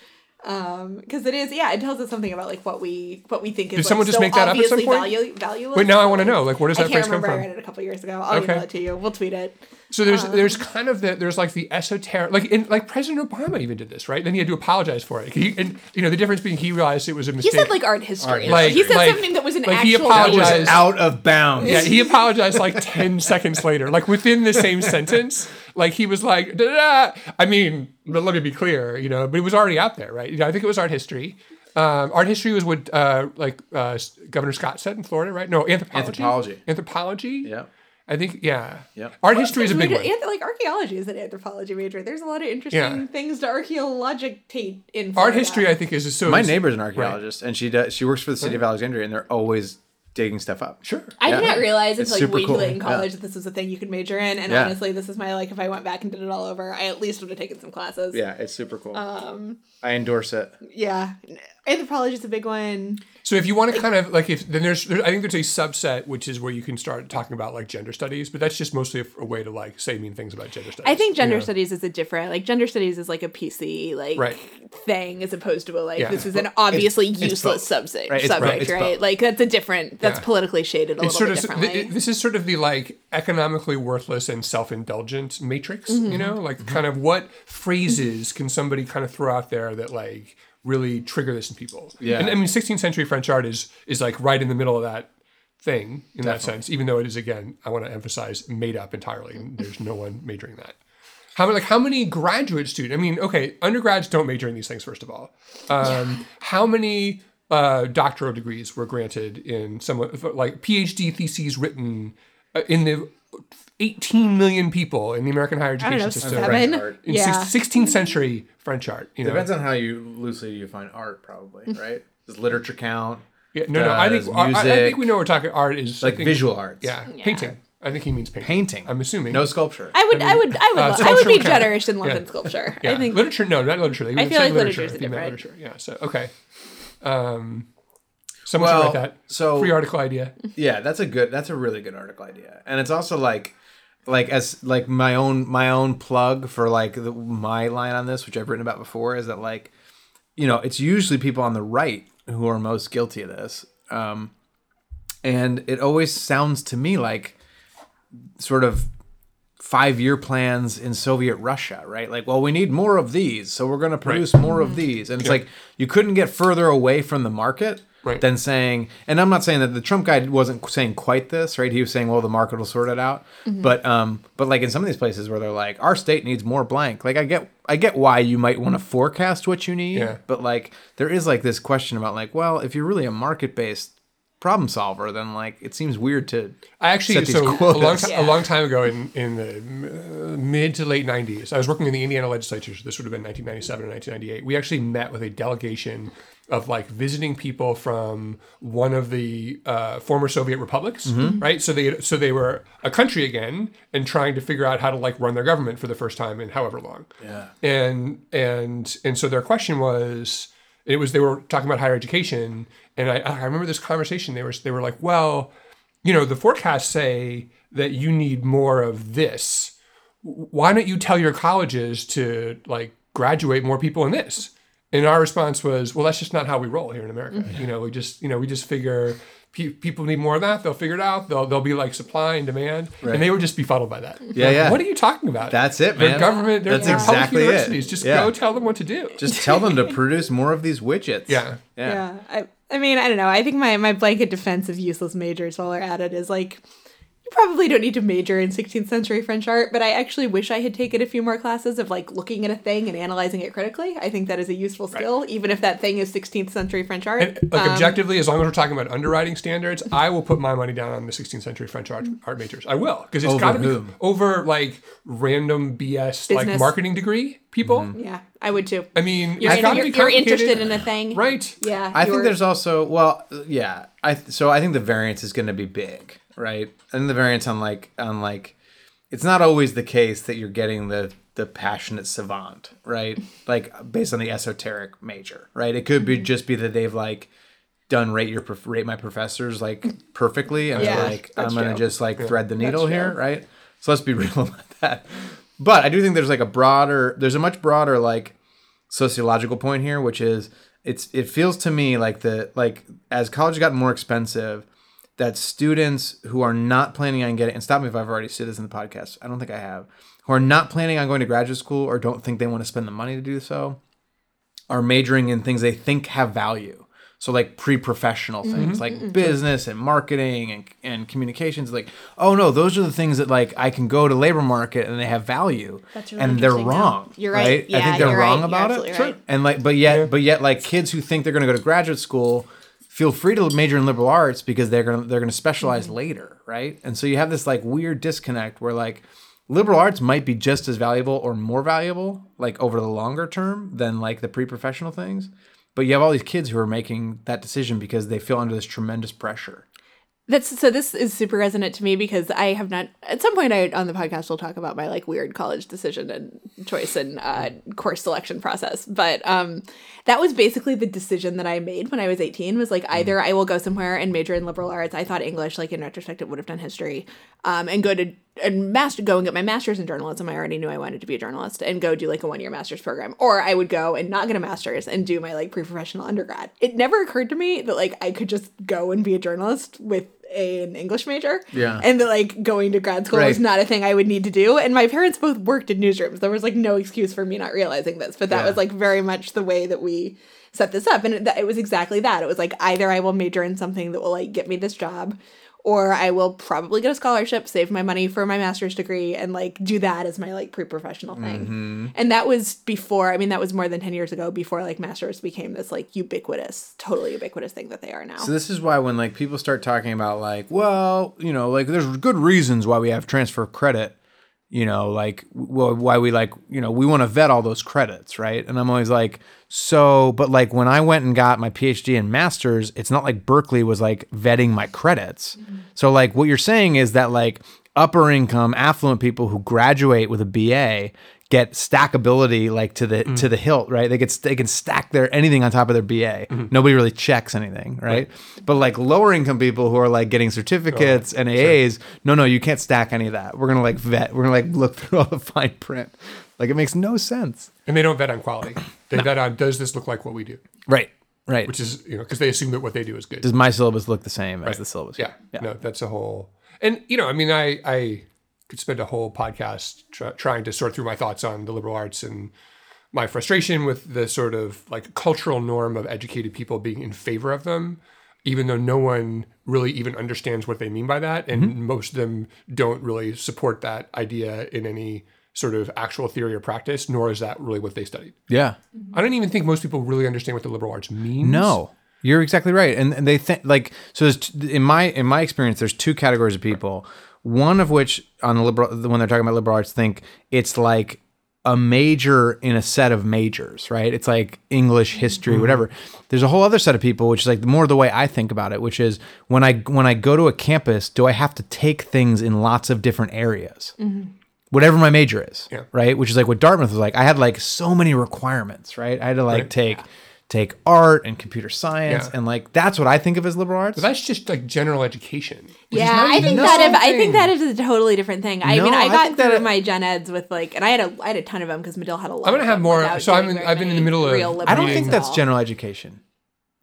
Um, because it is, yeah, it tells us something about like what we what we think is Did like, someone just so make that up at some point? Wait, now I want to know. Like, where does I that can't phrase come remember. I from? read it a couple years ago. I'll Okay. email it to you. We'll tweet it. So there's Um, there's kind of the there's like the esoteric like in, like President Obama even did this right. Then he had to apologize for it. He, and you know the difference being he realized it was a mistake. He said like art history. Art history. he said Like- something that was an like, he apologized. Was out of bounds. Yeah, he apologized like 10 <laughs> seconds later, like within the same sentence. Like he was like, da-da-da. I mean, but let me be clear, you know, but it was already out there, right? You know, I think it was art history. Um, art history was what, uh, like uh, Governor Scott said in Florida, right? No, anthropology. Anthropology. Anthropology. Yep. I think, yeah. Yep. Art history is a big We one. anth- Like archaeology is an anthropology major. There's a lot of interesting Yeah. things to archaeologitate in Art history, I think, is so. My neighbor's an archaeologist, and she does. She works for the city of Alexandria, and they're always digging stuff up. Sure. I Yeah. did not realize It's until like super way too cool. late in Yeah. college that this was a thing you could major in. And Yeah. honestly, this is my like if I went back and did it all over, I at least would have taken some classes. Yeah, it's super cool. Um, I endorse it. Yeah. Anthropology is a big one. So if you want to kind of like if then there's there, I think there's a subset which is where you can start talking about like gender studies, but that's just mostly a, a way to like say mean things about gender studies. I think gender you know? studies is a different like gender studies is like a PC like Right. thing as opposed to a like Yeah. this is an obviously it's useless both. subject Right, it's subject both. It's right like that's a different that's Yeah. politically shaded a it's little sort bit of differently. th- this is sort of the like economically worthless and self-indulgent matrix Mm-hmm. you know like kind of what phrases can somebody kind of throw out there that like really trigger this in people Yeah. and i mean 16th century french art is is like right in the middle of that thing in that sense even though it is again i want to emphasize made up entirely there's no one majoring that how many, like how many graduate students? I mean, okay, undergrads don't major in these things. First of all, um, how many uh, doctoral degrees were granted in some like PhD theses written uh, in the 18 million people in the American higher education know, system seven. art. in Yeah. six- 16th century French art. You know, Depends on how you loosely you define art, probably, right? Does literature count? yeah, no, no. I think Does I, I music- think we know we're talking art is I Like think- visual arts. Yeah, painting. I think he means painting. Painting. I'm assuming. No sculpture. I would, I would, I would, uh, I would be would count. generous in love Yeah. and sculpture. Yeah. I think literature. No, not literature. They I would feel say like literature. literature's if different. literature. Yeah. So okay. Um, Well, that. so- free article idea. Yeah, that's a good. That's a really good article idea, and it's also like, like as like my own my own plug for like the, my line on this, which I've written about before, is that like, you know, it's usually people on the right who are most guilty of this, um, and it always sounds to me like sort of five year plans in Soviet Russia, right? Like, well, we need more of these, so we're going to produce more of these. And it's like you couldn't get further away from the market Right. than saying, and I'm not saying that the Trump guy wasn't saying quite this, right? He was saying, well, the market will sort it out. But um, but like in some of these places where they're like, our state needs more blank. Like I get I get why you might want to forecast what you need, Yeah. but like there is like this question about like, well, if you're really a market based problem solver, then like it seems weird to I actually set these so a <laughs> long, ti- Yeah. a long time ago in in the uh, mid to late '90s, I was working in the Indiana legislature. So this would have been 1997 or 1998. We actually met with a delegation of like visiting people from one of the uh, former Soviet republics, Mm-hmm. right? So they so they were a country again and trying to figure out how to like run their government for the first time in however long. Yeah. and and and so their question was it was they were talking about higher education and I, I remember this conversation they were they were like well you know the forecasts say that you need more of this why don't you tell your colleges to like graduate more people in this and our response was well that's just not how we roll here in america mm-hmm. you know we just you know we just figure pe- people need more of that they'll figure it out they'll, they'll be like supply and demand and they were just be befuddled by that Yeah, Like, yeah. what are you talking about That's it, they're man. government they're, That's they're exactly public it. just Yeah. go tell them what to do Just tell them to <laughs> produce more of these widgets. Yeah. Yeah. Yeah. I, I mean, I don't know. I think my, my blanket defense of useless majors while we're at it is like, you probably don't need to major in 16th century French art, but I actually wish I had taken a few more classes of like looking at a thing and analyzing it critically. I think that is a useful skill, even if that thing is 16th century French art. And, like Um, objectively, as long as we're talking about underwriting standards, I will put my money down on the 16th century French art, art majors. I will because it's Over got to be whom? over like random BS like marketing degree people. yeah, I would too. I mean, You're, it's in- you're, be you're interested in a thing. right? Yeah. I think you're- there's also well, yeah. I so I think the variance is going to be big, right? And the variance on like on like, it's not always the case that you're getting the the passionate savant, right? Like based on the esoteric major, right? It could Mm-hmm. be just be that they've like done rate your rate my professors like perfectly, and Yeah, like I'm gonna true. just like thread the needle here, right? So let's be <laughs> real about that. But I do think there's like a broader, there's a much broader like sociological point here, which is it's it feels to me like the like as college got more expensive, that students who are not planning on getting and stop me if I've already said this in the podcast. I don't think I have. Who are not planning on going to graduate school or don't think they want to spend the money to do so, are majoring in things they think have value. So like pre-professional mm-hmm. things like mm-hmm. business and marketing and, and communications. Like, oh no, those are the things that like I can go to labor market and they have value. That's really and they're interesting, though. wrong. You're right. I Yeah, think they're you're wrong right. You're about it. absolutely right. And like, but yet, but yet, like kids who think they're going to go to graduate school feel free to major in liberal arts because they're gonna they're gonna specialize Mm-hmm. later, right? And so you have this like weird disconnect where like liberal arts might be just as valuable or more valuable like over the longer term than like the pre-professional things. But you have all these kids who are making that decision because they feel under this tremendous pressure. That's so. This is super resonant to me because I have not. At some point, I on the podcast will talk about my like weird college decision and choice and uh, course selection process. But um, that was basically the decision that I made when I was eighteen. Was like either I will go somewhere and major in liberal arts. I thought English, like in retrospect, it would have done history, um, and go to and master go and get my master's in journalism. I already knew I wanted to be a journalist and go do like a one year master's program, or I would go and not get a master's and do my like pre professional undergrad. It never occurred to me that like I could just go and be a journalist with an English major. Yeah. And that like going to grad school was not a thing I would need to do. And my parents both worked in newsrooms. There was like no excuse for me not realizing this, but that Yeah. was like very much the way that we set this up. And it, it was exactly that. It was like either I will major in something that will like get me this job or I will probably get a scholarship, save my money for my master's degree, and like do that as my like pre-professional thing. Mm-hmm. And that was before. I mean, that was more than ten years ago. Before like masters became this like ubiquitous, totally ubiquitous thing that they are now. So this is why when like people start talking about like, well, you know, like there's good reasons why we have transfer credit, you know, like well, why we like, you know, we want to vet all those credits, right? And I'm always like, so, but like when I went and got my PhD and masters, it's not like Berkeley was like vetting my credits. Mm-hmm. So like what you're saying is that like upper income affluent people who graduate with a BA get stackability like to the to mm. the hilt, right? They get they can stack their anything on top of their BA. Mm-hmm. Nobody really checks anything, right? But like lower income people who are like getting certificates and AAs, no, no, you can't stack any of that. We're gonna like vet. We're gonna like look through all the <laughs> fine print. Like it makes no sense. And they don't vet on quality. <clears throat> They vet on does this look like what we do, Right. Right. which is you know because they assume that what they do is good. does my syllabus look the same as the syllabus? Yeah, no, that's a whole. And you know, I mean, I I could spend a whole podcast try, trying to sort through my thoughts on the liberal arts and my frustration with the sort of like cultural norm of educated people being in favor of them, even though no one really even understands what they mean by that, and mm-hmm. most of them don't really support that idea in any sort of actual theory or practice, nor is that really what they studied. Yeah. Mm-hmm. I don't even think most people really understand what the liberal arts means. No, you're exactly right. And, and they think like so. In my in my experience, there's two categories of people. One of which on the liberal when they're talking about liberal arts, think it's like a major in a set of majors, right? It's like English, history, mm-hmm. whatever. There's a whole other set of people, which is like more the way I think about it, which is when I when I go to a campus, do I have to take things in lots of different areas? Mm-hmm. Whatever my major is, Yeah. right? Which is like what Dartmouth was like. I had like so many requirements, right? I had to like take take art and computer science, Yeah. and like that's what I think of as liberal arts. But that's just like general education. Yeah, I think the that if, I think that is a totally different thing. I No, mean, I I got think that through my gen eds with like, and I had a I had a ton of them because Medill had a lot. I'm gonna of have more- so I'm in- I've been in the middle of- real I don't think that's general education.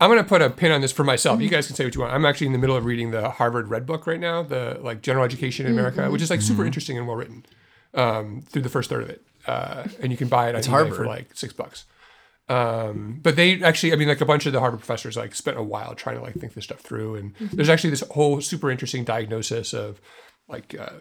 I'm gonna put a pin on this for myself. You guys can say what you want. I'm actually in the middle of reading the Harvard Red Book right now, the like general education in America, which is like super interesting and well written. Um, through the first third of it, uh, and you can buy it on eBay for like six bucks. Um, but they actually, I mean, like a bunch of the Harvard professors like spent a while trying to like think this stuff through, and there's actually this whole super interesting diagnosis of like uh,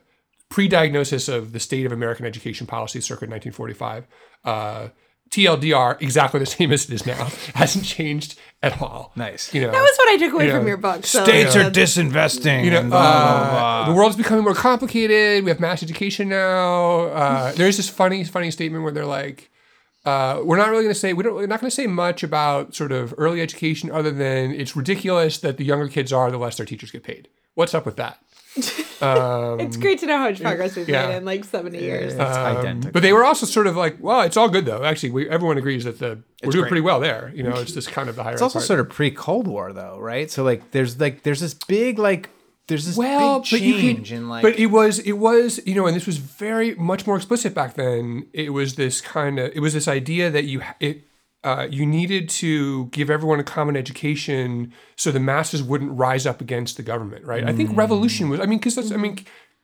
pre-diagnosis of the state of American education policy circa 1945. Uh, TLDR, exactly the <laughs> same as it is now, <laughs> hasn't changed at all. Nice. You know, That was what I took away You from your book. So States yeah. are disinvesting. you know, and blah, blah, blah, uh, the world's becoming more complicated. We have mass education now. Uh, there's this funny, funny statement where they're like, uh, "We're not really going to say we don't. We're not going to say much about sort of early education, other than it's ridiculous that the younger kids are, the less their teachers get paid. What's up with that?" <laughs> it's great to know how much progress we've yeah. made in like seventy years. Um. But they were also sort of like, "Well, it's all good though. Actually, we, everyone agrees that the we're doing great. pretty well there. You know, it's <laughs> just kind of the higher. It's also part. sort of pre Cold War though, right? So like there's like there's this big like there's this well, big change could, in like but it was it was you know, and this was very much more explicit back then. It was this kind of it was this idea that you it uh, you needed to give everyone a common education so the masses wouldn't rise up against the government, right? I think revolution was. I mean, because that's I mean.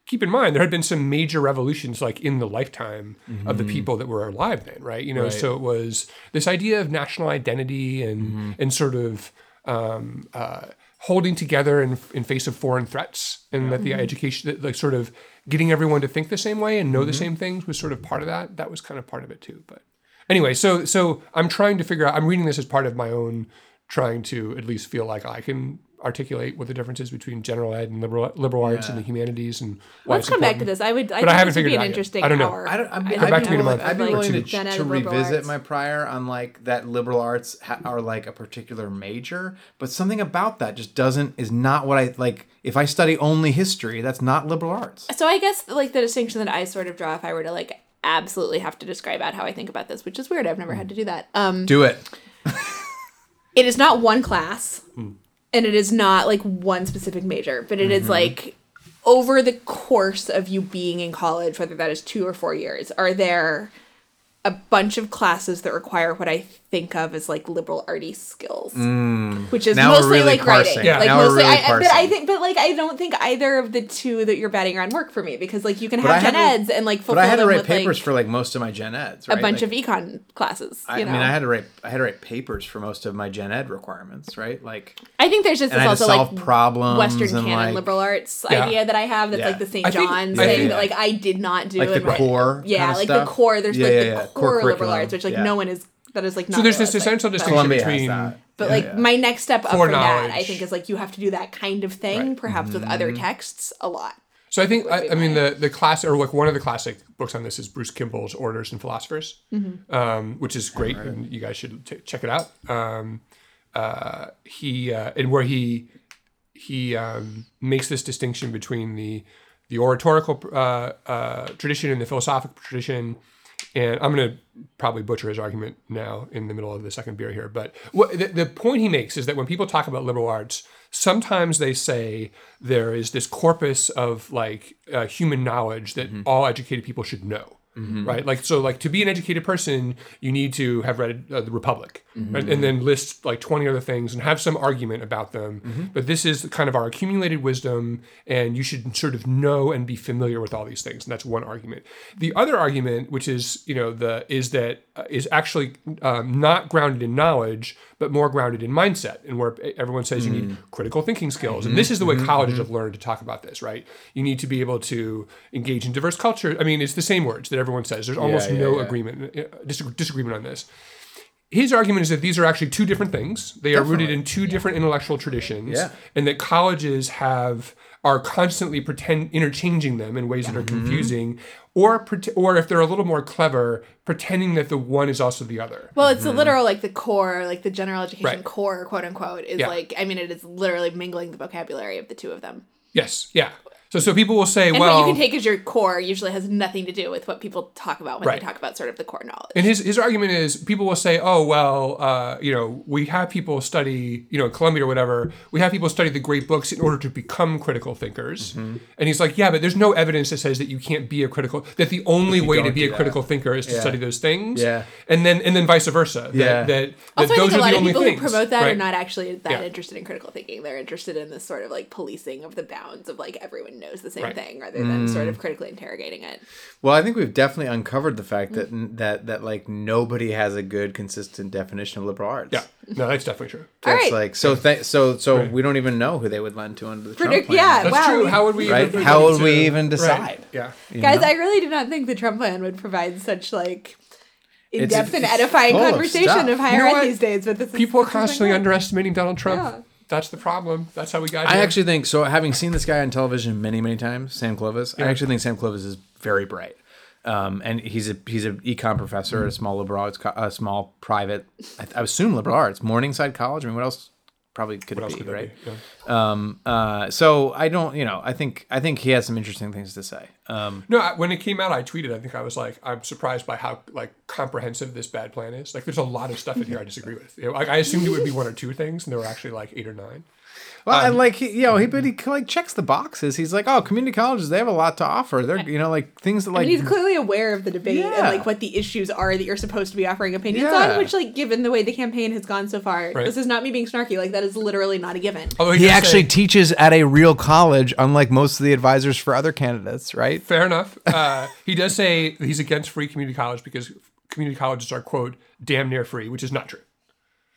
Keep in mind, there had been some major revolutions like in the lifetime of the people that were alive then, right? You know, Right. so it was this idea of national identity and and sort of um, uh, holding together in, in face of foreign threats, and that the mm-hmm. education, that, like sort of getting everyone to think the same way and know the mm-hmm. same things was sort of part of that. That was kind of part of it too. But anyway, so so I'm trying to figure out. I'm reading this as part of my own trying to at least feel like I can articulate what the difference is between general ed and liberal liberal arts and the humanities and why Let's it's come back to this. I would. I But I think haven't this would figured be it an out yet. interesting I don't know. hour. I don't, I'd be, think I'd back be to me in a willing, month. I'd be willing to, gen ed to revisit arts. my prior on like that liberal arts ha- are like a particular major, but something about that just doesn't is not what I like. If I study only history, that's not liberal arts. So I guess like the distinction that I sort of draw, if I were to like absolutely have to describe out how I think about this, which is weird. I've never had to do that. Um, Do it. <laughs> it is not one class, and it is not like one specific major, but it is mm-hmm. like over the course of you being in college, whether that is two or four years, are there a bunch of classes that require what I think of as like liberal arty skills, which is Mm. Now mostly really like writing. Yeah. Like Now we're mostly, really I, but I think, but like I don't think either of the two that you're batting around work for me because like you can have gen had to- eds and like But I had to write with papers like for like most of my gen eds. a bunch Like, of econ classes. I, You I know? mean, I had to write. I had to write papers for most of my gen ed requirements. Right? Like, I think there's just and this I also like problems Western canon like liberal arts Yeah. idea that I have that's Yeah. like the St. I think- John's I thing think- that like I did not do like the core. yeah, like the core. There's like the core, liberal arts, which like no one is that is like not So there's this realized, like, essential distinction Columbia between. But Yeah, like yeah. my next step up For from that, I think is like you have to do that kind of thing, perhaps with other Mm-hmm. texts a lot. So I think I, I mean the the class or like one of the classic books on this is Bruce Kimball's Orators and Philosophers, um, which is great, and you guys should t- check it out. Um, uh, he uh, and where he he um, makes this distinction between the the oratorical uh, uh, tradition and the philosophical tradition. And I'm going to probably butcher his argument now in the middle of the second beer here. But what, the, the point he makes is that when people talk about liberal arts, sometimes they say there is this corpus of like uh, human knowledge that all educated people should know. Right, like so, like to be an educated person, you need to have read uh, the Republic, right? and then list like twenty other things and have some argument about them. But this is kind of our accumulated wisdom, and you should sort of know and be familiar with all these things. And that's one argument. The other argument, which is you know the is that uh, is actually um, not grounded in knowledge, but more grounded in mindset, and where everyone says you need critical thinking skills. And this is the way colleges have learned to talk about this, right? You need to be able to engage in diverse culture. I mean, it's the same words that everyone says. There's almost yeah, no yeah. agreement, uh, disagreement on this. His argument is that these are actually two different things. They are rooted in two different intellectual traditions, Yeah. and that colleges have are constantly pretend interchanging them in ways that are Mm-hmm. confusing, or pret- or if they're a little more clever, pretending that the one is also the other. Well, it's the literal like the core, like the general education Mm-hmm. Right. core, quote unquote, is Yeah. like I mean, it is literally mingling the vocabulary of the two of them. Yes, yeah. So so people will say, And well, what you can take as your core usually has nothing to do with what people talk about when Right. they talk about sort of the core knowledge. And his, his argument is people will say, oh, well, uh, you know, we have people study, you know, Columbia or whatever, we have people study the great books in order to become critical thinkers. Mm-hmm. And he's like, yeah, but there's no evidence that says that you can't be a critical, that the only way to be a that. critical thinker is to Yeah. study those things. Yeah. And then and then vice versa. Yeah. That, that also, I those think a are lot the of only people things. who promote that are not actually that Yeah. interested in critical thinking. They're interested in this sort of like policing of the bounds of like everyone knows the same Right. thing rather than Mm. sort of critically interrogating it. Well, I think we've definitely uncovered the fact that that that like nobody has a good, consistent definition of liberal arts. Yeah. No, that's definitely true. That's right. like so. Th- so so Right. we don't even know who they would lend to under the Trump plan. yeah, That's wow. true. How would we Right? even How would we to- even Right. decide? Yeah. You Guys, know? I really did not think the Trump plan would provide such like in It's- depth and edifying full of conversation of higher You know ed these days. But this People are is like constantly underestimating Donald Trump. Yeah. That's the problem. That's how we got I here. actually think so. Having seen this guy on television many, many times, Sam Clovis, I actually think Sam Clovis is very bright. Um, and he's a he's an econ professor at a small liberal arts, co- a small private, I, I assume liberal arts, Morningside College. I mean, what else? Probably could What it be, could right? be? Yeah. Um, uh, so I don't, you know, I think I think he has some interesting things to say. Um, No, I- when it came out, I tweeted. I think I was like, I'm surprised by how like comprehensive this bad plan is. Like, there's a lot of stuff in here I disagree with. You know, like, I assumed it would be one or two things, and there were actually like eight or nine. well, Um, and like he, you know, he but he like checks the boxes. He's like, oh, community colleges, they have a lot to offer. They're you know like things that like And he's clearly aware of the debate and like what the issues are that you're supposed to be offering opinions Yeah. on. Which, like, given the way the campaign has gone so far, Right. this is not me being snarky. Like, that is literally not a given. Although he does actually say- teaches at a real college, unlike most of the advisors for other candidates, right? fair enough. Uh, he does say he's against free community college because community colleges are quote damn near free, which is not true.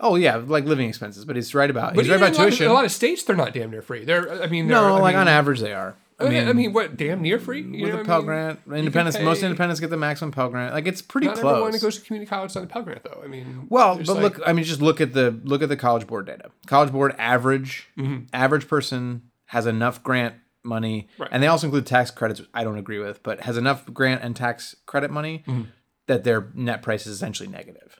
Oh yeah, like living expenses, but he's right about But he's right about in a lot, of, tuition. a lot of states, they're not damn near free. They're, I mean, they're, no, I like mean, on average they are. I I mean, mean, I mean, what damn near free? You with know a Pell I mean? Grant, You can independents, most independents get the maximum Pell Grant. Like it's pretty Not close. everyone that goes to community college on the Pell Grant, though. I mean, Well, but like- look, I mean, just look at the look at the College Board data. College Board average Mm-hmm. average person has enough grant money, Right. and they also include tax credits. Which I don't agree with, but has enough grant and tax credit money Mm-hmm. that their net price is essentially negative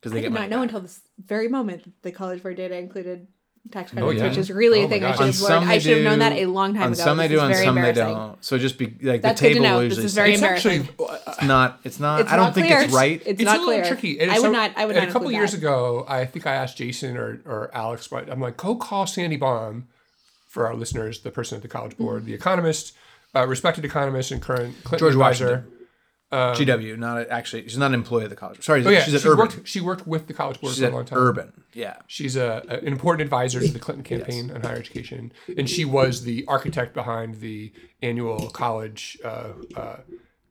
because they I get did not know back. until this very moment the college board data included tax Oh, credits, yeah? which is really Oh a thing my I should have some learned. I should have known that a long time on ago. some they This do, on some they don't. So just be like That's the table know. usually This is very it's embarrassing. actually uh, it's not. It's not. It's I don't not think clear. it's right. It's, it's not a little clear. tricky. And I so- would not. I would not a couple years that. ago, I think I asked Jason or, or Alex, but I'm like, go call Sandy Baum for our listeners, the person at the College Board, Mm-hmm. the economist, uh, respected economist and current Clinton George advisor. Washington. GW, not a, actually. She's not an employee of the college. Sorry, Oh yeah, she's at she Urban. worked. She worked with the College Board she's for a long time. Urban. Yeah. She's a, a- an important advisor to the Clinton campaign on higher education, and she was the architect behind the annual college uh, uh,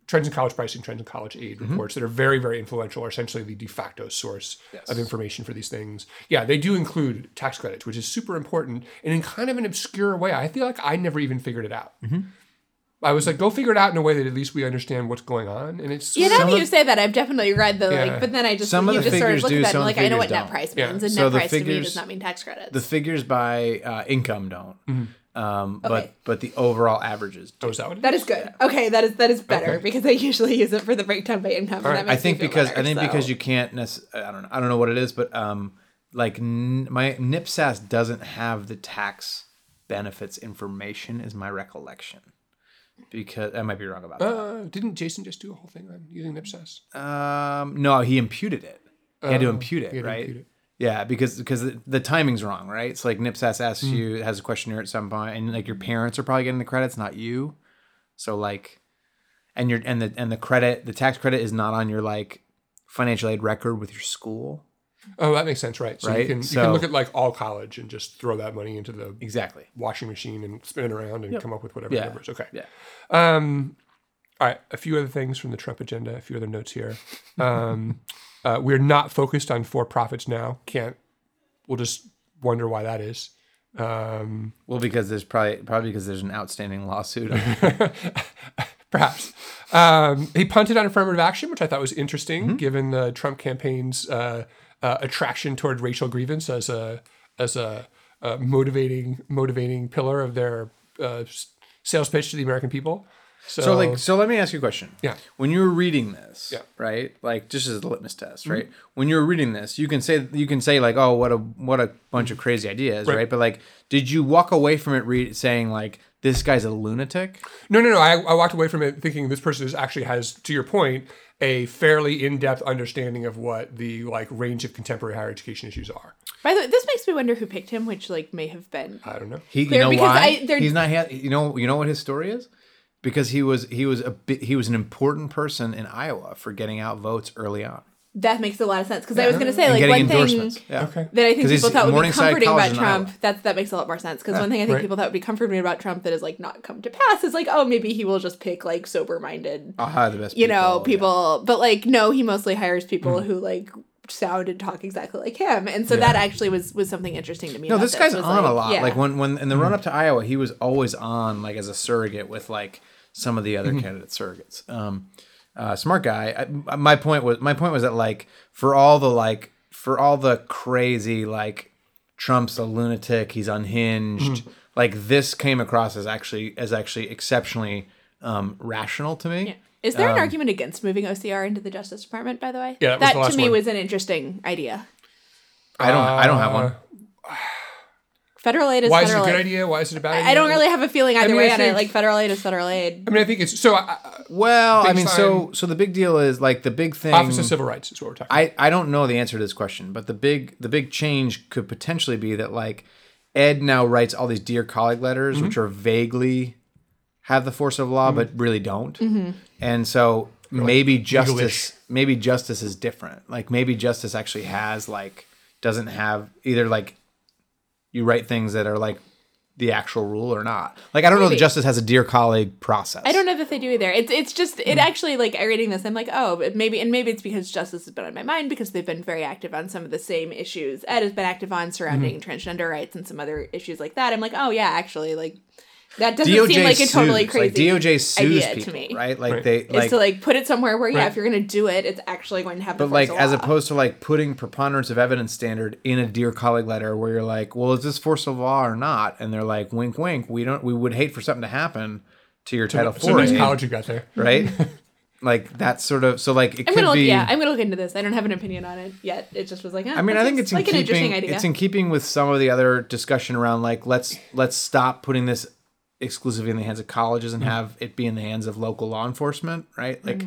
trends in college pricing, trends in college aid Mm-hmm. reports that are very, very influential. Are essentially the de facto source of information for these things. Yeah, they do include tax credits, which is super important, and in kind of an obscure way. I feel like I never even figured it out. Mm-hmm. I was like, go figure it out in a way that at least we understand what's going on, and it's Yeah, now Some that you say that, I've definitely read the Yeah. like, but then I just Some of you the just sort of figures look do, at that and like I know what net don't. price Yeah. means, and So net the price to me figures- does not mean tax credits. The figures by uh, income don't, Mm-hmm. um, Okay. but but the overall averages. Do. oh, is that what it that is good. Okay, that is that is better Okay. because I usually use it for the breakdown by income. and right. that I think me feel because better, I think so. because you can't necessarily. I don't know. I don't know what it is, but um, like n- my NPSAS doesn't have the tax benefits information, is my recollection. Because I might be wrong about that. Uh, didn't Jason just do a whole thing on using NPSAS? Um, no, he imputed it. He had to Oh, impute it, he had to right? impute it. Yeah, because because the, the timing's wrong, right? It's like NPSAS asks Hmm. you has a questionnaire at some point, and like your parents are probably getting the credits, not you. So like, and your and the and the credit, the tax credit is not on your like financial aid record with your school. Oh, that makes sense, right? So you Right, can you so- can look at like all college and just throw that money into the Exactly. washing machine and spin it around and come up with whatever Yeah. numbers. Okay. Yeah. Um, all right. A few other things from the Trump agenda. A few other notes here. Um, <laughs> uh, we're not focused on for profits now. Can't. We'll just wonder why that is. Um, Well, because there's probably probably because there's an outstanding lawsuit. <laughs> <laughs> perhaps. Um, he punted on affirmative action, which I thought was interesting, Mm-hmm. given the Trump campaign's uh, uh, attraction toward racial grievance as a as a, a motivating motivating pillar of their uh, sales pitch to the American people. So, So like so let me ask you a question. Yeah. When you were reading this, Yeah. Mm-hmm. right? Like just as a litmus test, right? When you were reading this, you can say you can say like, "Oh, what a what a bunch of crazy ideas," right? Right. But like did you walk away from it read, saying like this guy's a lunatic? no, no, no. I, I walked away from it thinking this person is actually has, to your point, a fairly in depth understanding of what the like range of contemporary higher education issues are. By the way, this makes me wonder who picked him, which like may have been. I don't know. He, you know why? I- He's not. He, you know. You know what his story is? Because he was he was a bit, he was an important person in Iowa for getting out votes early on That makes a lot of sense because I was going to say and like one thing Yeah. Okay. that I think people thought would be comforting about Trump. Iowa. That's that makes a lot more sense because one thing I think right. people thought would be comforting about Trump that has like not come to pass is like oh maybe he will just pick like sober minded I'll the best. you know yeah. people but like no he mostly hires people Hmm. who like sound and talk exactly like him and so that actually was was something interesting to me No, this guy's was, on like, a lot. yeah. Like when when in the run up to Iowa, he was always on like as a surrogate with like some of the other candidate surrogates. Um, uh, smart guy. I, my point was my point was that like for all the like for all the crazy like Trump's a lunatic, he's unhinged. Like this came across as actually as actually exceptionally um, rational to me. Yeah. Is there Um, an argument against moving OCR into the Justice Department? By the way, Yeah, that was the last to me one. was an interesting idea. I don't I don't have Uh, one. Federal aid is Why is it a federal good aid. idea? Why is it a bad idea? I don't really have a feeling either mean, way I on it. Like federal aid is federal aid. I mean, I think it's so. I, I, Well, I mean, so so the big deal is like the big thing. Office of Civil Rights is what we're talking. about. I, I don't know the answer to this question, but the big the big change could potentially be that like Ed now writes all these dear colleague letters, Mm-hmm. which are vaguely have the force of law, but really don't. Mm-hmm. And so maybe legalish. justice maybe justice is different. Like maybe justice actually has like doesn't have either like you write things that are like the actual rule or not. Like I don't know Maybe. that justice has a dear colleague process. I don't know that they do either. It's it's just it hmm. actually like I reading this I'm like oh but maybe and maybe it's because justice has been on my mind because they've been very active on some of the same issues Ed has been active on surrounding hmm. transgender rights and some other issues like that. I'm like oh yeah actually like that doesn't DOJ seem like a totally sues. crazy like DOJ sues idea people, to me. right? Like Right. they Is like to like put it somewhere where yeah Right. if you're gonna do it it's actually going to have But like as law. opposed to like putting preponderance of evidence standard in a dear colleague letter where you're like, well, is this force of law or not? And they're like, wink, wink. We don't. We would hate for something to happen to your Title so Four, nice aid, college you got there. right? <laughs> like that sort of so like it I'm could gonna look, be. yeah I'm gonna look into this. I don't have an opinion on it yet. It just was like oh, I mean, I think is it's in like an interesting keeping. idea. It's in keeping with some of the other discussion around like let's let's stop putting this exclusively in the hands of colleges and Mm-hmm. have it be in the hands of local law enforcement, right? Like,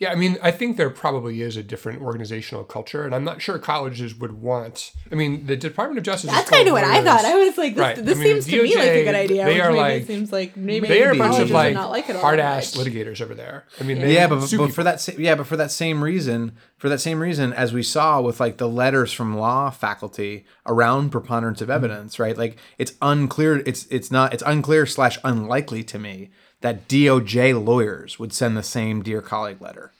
Yeah, I mean, I think there probably is a different organizational culture, and I'm not sure colleges would want. I mean, the Department of Justice. That's kind of what I thought. I was like, this, Right. this I mean, seems to me like a good idea. they which are maybe like- it seems like maybe They are a bunch of like not like hard-ass litigators over there. I mean, they yeah, but, sue but for that sa- yeah, but for that same reason, for that same reason, as we saw with like the letters from law faculty around preponderance of Mm-hmm. evidence, right? Like it's unclear. It's it's not. It's unclear slash unlikely to me that DOJ lawyers would send the same dear colleague letter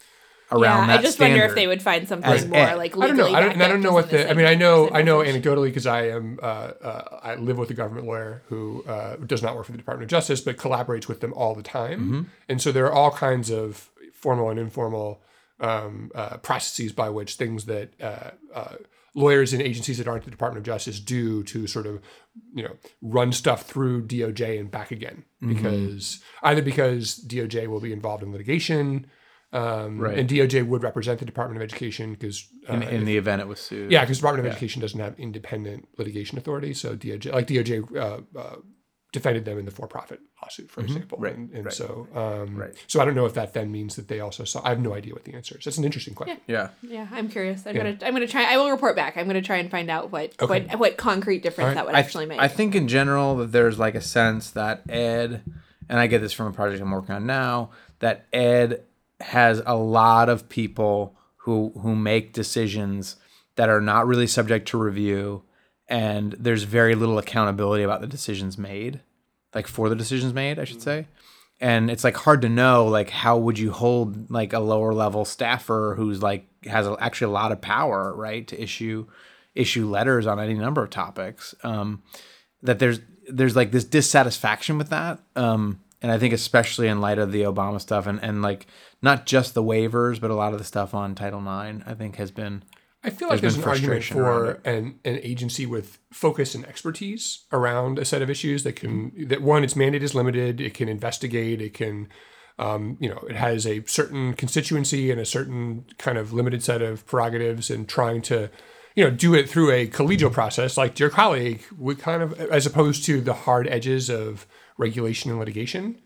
around Yeah, that I just standard. wonder if they would find something as more Ed. like I don't know. I don't, I don't know what some the. I mean, I know. I know anecdotally because I am. Uh, uh, I live with a government lawyer who uh, does not work for the Department of Justice, but collaborates with them all the time. Mm-hmm. And so there are all kinds of formal and informal um, uh, processes by which things that uh, uh, lawyers in agencies that aren't the Department of Justice do to sort of, you know, run stuff through DOJ and back again, Mm-hmm. because either because DOJ will be involved in litigation. Um, Right. And DOJ would represent the Department of Education because uh, in, in the event it was sued. yeah, because Department of Education doesn't have independent litigation authority. So DOJ, like DOJ, uh, uh, defended them in the for-profit lawsuit, for example. Right, And, and right. so, um, Right. so I don't know if that then means that they also saw. I have no idea what the answer is. That's an interesting question. yeah. Yeah, I'm curious. I'm gonna I'm gonna try. I will report back. I'm gonna try and find out what Okay. what what concrete difference Alright. that would I, actually make. I think in general that there's like a sense that Ed, and I get this from a project I'm working on now, that Ed has a lot of people who who make decisions that are not really subject to review, and there's very little accountability about the decisions made, like for the decisions made, I should say. And it's like hard to know like how would you hold like a lower level staffer who's like has a, actually a lot of power, right, to issue issue letters on any number of topics. Um, that there's there's like this dissatisfaction with that. Um, and I think especially in light of the Obama stuff and, and like not just the waivers, but a lot of the stuff on Title IX, I think has been I feel like There's there's, an argument for an, an agency with focus and expertise around a set of issues that can that one its mandate is limited. It can investigate. It can, um, you know, it has a certain constituency and a certain kind of limited set of prerogatives, and trying to, you know, do it through a collegial process like your colleague would kind of, as opposed to the hard edges of regulation and litigation.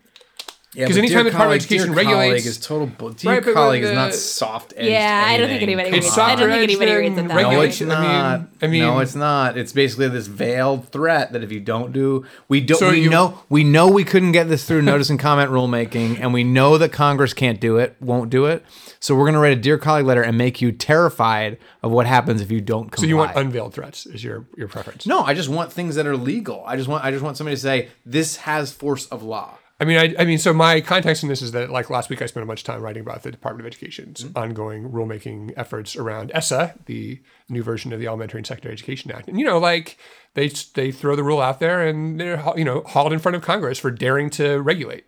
Yeah, 'Cause but anytime Dear the Department of Colleague- Dear Education regulates- Colleague is total. bull- Dear Right, but- but colleague is not soft. Edged. Yeah, I don't think anybody It's reads- I don't think anybody edged reads it than that No, way. regulation. it's I not. mean- I mean- no, it's not. It's basically this veiled threat that if you don't do, we don't. So we you- know we know we couldn't get this through notice and comment rulemaking, and we know that Congress can't do it, won't do it. So we're going to write a dear colleague letter and make you terrified of what happens if you don't comply. So you want unveiled threats is your your preference? no, I just want things that are legal. I just want I just want somebody to say this has force of law. I mean, I, I mean, so my context in this is that, like last week, I spent a bunch of time writing about the Department of Education's mm-hmm. ongoing rulemaking efforts around ESSA, the new version of the Elementary and Secondary Education Act. And you know, like they they throw the rule out there, and they're you know hauled in front of Congress for daring to regulate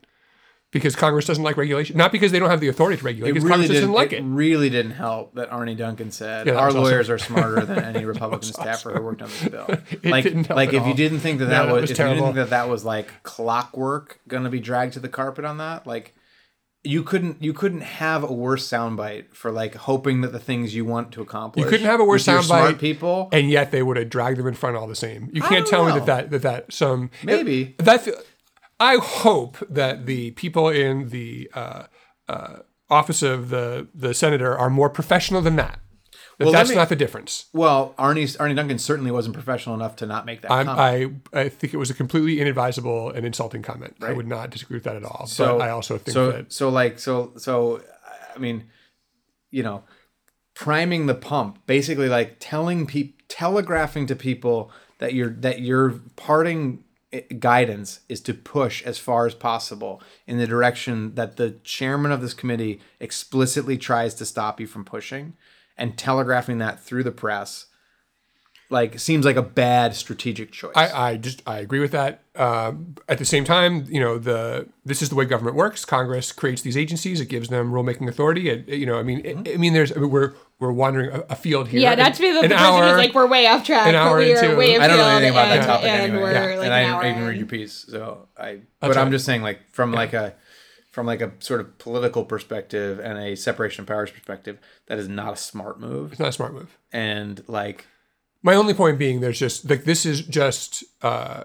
because Congress doesn't like regulation, not because they don't have the authority to regulate, because Congress doesn't like it it. really didn't help that Arne Duncan said Yeah, our was awesome. lawyers are smarter than any <laughs> Republican staffer who worked on this bill. <laughs> It like, like if you didn't think that that that was, was if you terrible. didn't think that that was like clockwork going to be dragged to the carpet on that, like you couldn't you couldn't have a worse soundbite for like hoping that the things you want to accomplish. You couldn't have a worse with your smart soundbite, people. and yet they would have dragged them in front all the same. You can't tell me that that that, that some Maybe. that's. I hope that the people in the uh, uh, office of the the senator are more professional than that. That Well, that's me- not the difference. Well, Arne Arne Duncan certainly wasn't professional enough to not make that. I I think it was a completely inadvisable and insulting comment. I would not disagree with that at all. so but I also think so that so like so so I mean, you know, priming the pump, basically like telling people, telegraphing to people that you're that you're parting guidance is to push as far as possible in the direction that the chairman of this committee explicitly tries to stop you from pushing, and telegraphing that through the press. Like seems like a bad strategic choice. I, I just I agree with that. Um, at the same time, you know the this is the way government works. Congress creates these agencies. It gives them rulemaking authority. It, you know, I mean, Mm-hmm. it- I mean, there's I mean, we're we're wandering a, a field here. Yeah, An- not to be the, an the hour- who's like we're way off track, an but hour we are into- way I don't know anything about and, that topic and anyway. we're Yeah. like and an I didn't even read your piece, so I. That's but I'm just saying, like from like a from like a sort of political perspective and a separation of powers perspective, that is not a smart move. It's not a smart move. And like, My only point being, there's just like this is just uh,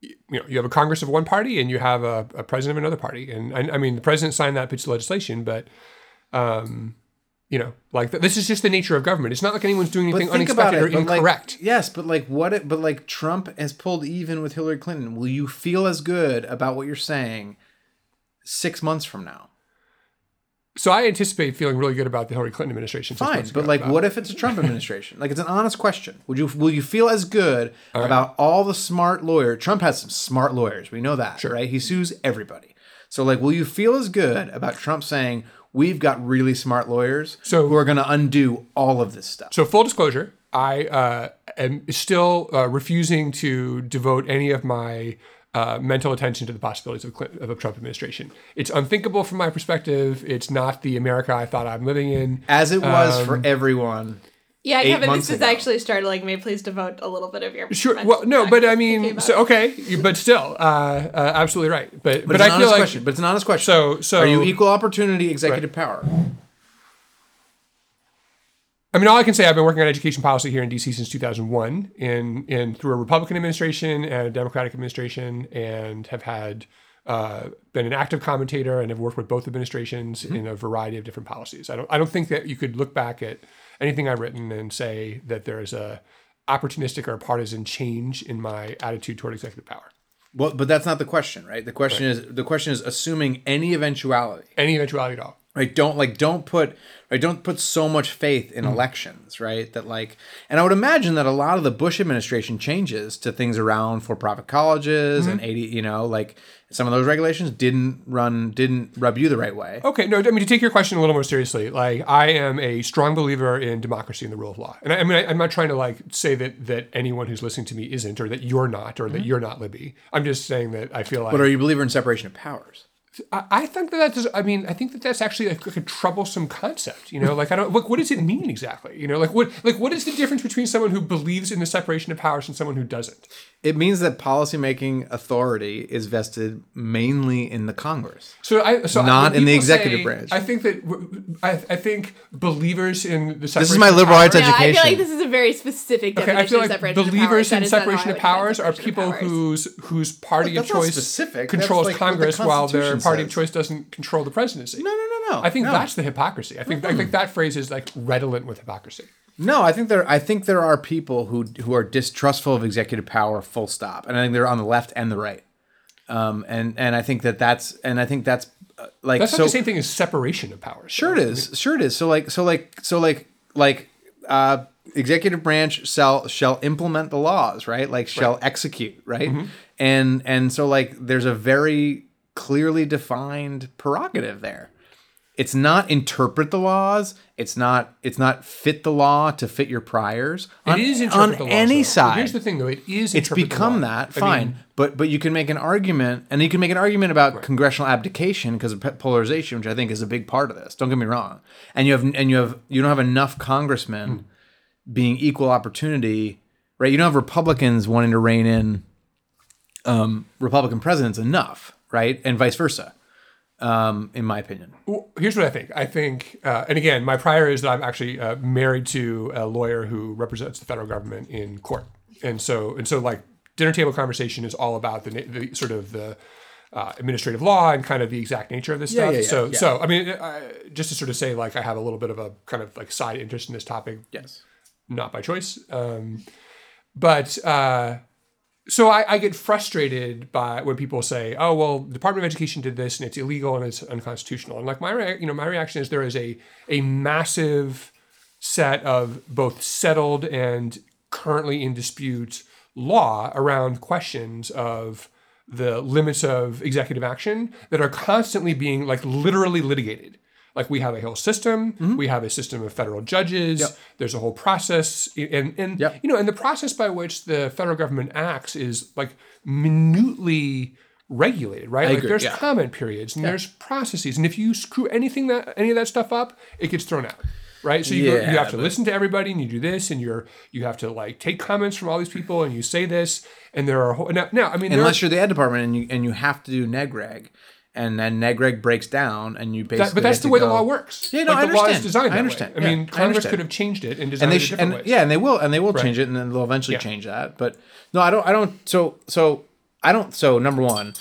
you know you have a Congress of one party and you have a, a president of another party, and I, I mean the president signed that piece of legislation, but Um, you know, like th- this is just the nature of government. It's not like anyone's doing anything But think about unexpected it. or but like- incorrect. yes, but like what? It, but like Trump has pulled even with Hillary Clinton. Will you feel as good about what you're saying six months from now? so I anticipate feeling really good about the Hillary Clinton administration. Fine, but like, what if it's a Trump administration? Like, it's an honest question. Would you will you feel as good about all the smart lawyer? Trump has some smart lawyers. We know that, right? He sues everybody. So, like, will you feel as good about Trump saying we've got really smart lawyers So- who are going to undo all of this stuff? So full disclosure, I uh, am still uh, refusing to devote any of my uh, mental attention to the possibilities of, Clinton, of a Trump administration. It's unthinkable from my perspective. It's not the America I thought I'm living in. As it was for Um, everyone. Yeah, Eight Kevin, this is ago. actually startling me. Please devote a little bit of your Sure. mental Well, no, but I mean, so okay, but still, uh, uh, absolutely right. But But, but, it's an I feel honest like question. But it's an honest question. so so are you equal opportunity executive power? I mean, all I can say, I've been working on education policy here in DC since 2001, in in through a Republican administration and a Democratic administration, and have had uh, been an active commentator and have worked with both administrations in a variety of different policies. I don't I don't think that you could look back at anything I've written and say that there is a opportunistic or partisan change in my attitude toward executive power. Well, but that's not the question, right? The question is the question is assuming any eventuality. Any eventuality at all. Right? Don't like don't put right don't put so much faith in hmm. elections right? That like and i would imagine that a lot of the bush administration changes to things around for-profit colleges and hmm. 80 you know like some of those regulations didn't run didn't rub you the right way. Okay, no, I mean to take your question a little more seriously. Like, I am a strong believer in democracy and the rule of law, and I, I mean, I, I'm not trying to like say that that anyone who's listening to me isn't, or that you're not, or that hmm. you're not Libby. I'm just saying that I feel like but are you a believer in separation of powers I, think that that's. I mean, I think that that's actually like a troublesome concept. You know, like I don't. What, what does it mean exactly? You know, like what like what is the difference between someone who believes in the separation of powers and someone who doesn't? It means that policymaking authority is vested mainly in the congress So I so Not when in the executive say- branch. I think that w- I, I think believers in the separation this is my of liberal arts powers- No, I feel like this is a very specific Okay, definition I feel of like separation of powers. believers That in separation of powers are people whose whose party That's of choice specific. Controls like what the Congress while their Constitution party of choice doesn't control the presidency. no no no no I think no. that's the hypocrisy. I think I think that phrase is like redolent with hypocrisy. No, I think there. I think there are people who who are distrustful of executive power. Full stop. And I think they're on the left and the right. Um, and and I think that that's and I think that's uh, like That's so. the same thing as separation of powers. Sure, it is. Sure, it is. So like so like so like like uh, executive branch shall shall implement the laws, right? Like shall execute, right? Mm-hmm. And and so like there's a very clearly defined prerogative there. It's not interpret the laws. It's not. It's not fit the law to fit your priors. It on, is on interpret the laws, any though. side. Here's the thing, though. It is. it's become that fine, mean, but but you can make an argument, and you can make an argument about congressional abdication because of polarization, which I think is a big part of this. Don't get me wrong. And you have and you have you don't have enough congressmen Hmm. being equal opportunity, right? You don't have Republicans wanting to rein in um, Republican presidents enough, right? And vice versa, um, in my opinion. Well, here's what I think. I think, uh, and again, my prior is that I'm actually uh, married to a lawyer who represents the federal government in court, and so and so like dinner table conversation is all about the, the sort of the uh, administrative law and kind of the exact nature of this Yeah, stuff. yeah, yeah, so so I mean, I, just to sort of say like I have a little bit of a kind of like side interest in this topic, Yes. not by choice. Um, but uh, so I, I get frustrated by when people say, "Oh, well, the Department of Education did this and it's illegal and it's unconstitutional." And like my, rea- you know, my reaction is there is a a massive set of both settled and currently in dispute law around questions of the limits of executive action that are constantly being like literally litigated. Like we have a whole system, mm-hmm. we have a system of federal judges. There's a whole process, and and Yep. you know, and the process by which the federal government acts is like minutely regulated, right? like agree, there's yeah. comment periods and there's processes, and if you screw anything that any of that stuff up, it gets thrown out. Right, so you, go, you have to but- listen to everybody, and you do this, and you're you have to like take comments from all these people, and you say this, and there are whole, now, now I mean there are- Unless you're the ed department and you and you have to do negreg, and then negreg breaks down, and you basically. That, but that's the way the law works. Yeah, no, like, I the law is understand. designed I that way. understand. I mean, I Congress understand. could have changed it and and designed they it different and ways. yeah, and they will, and they will change it, and then they'll eventually change that. But no, I don't, I don't. So, so I don't. So number one,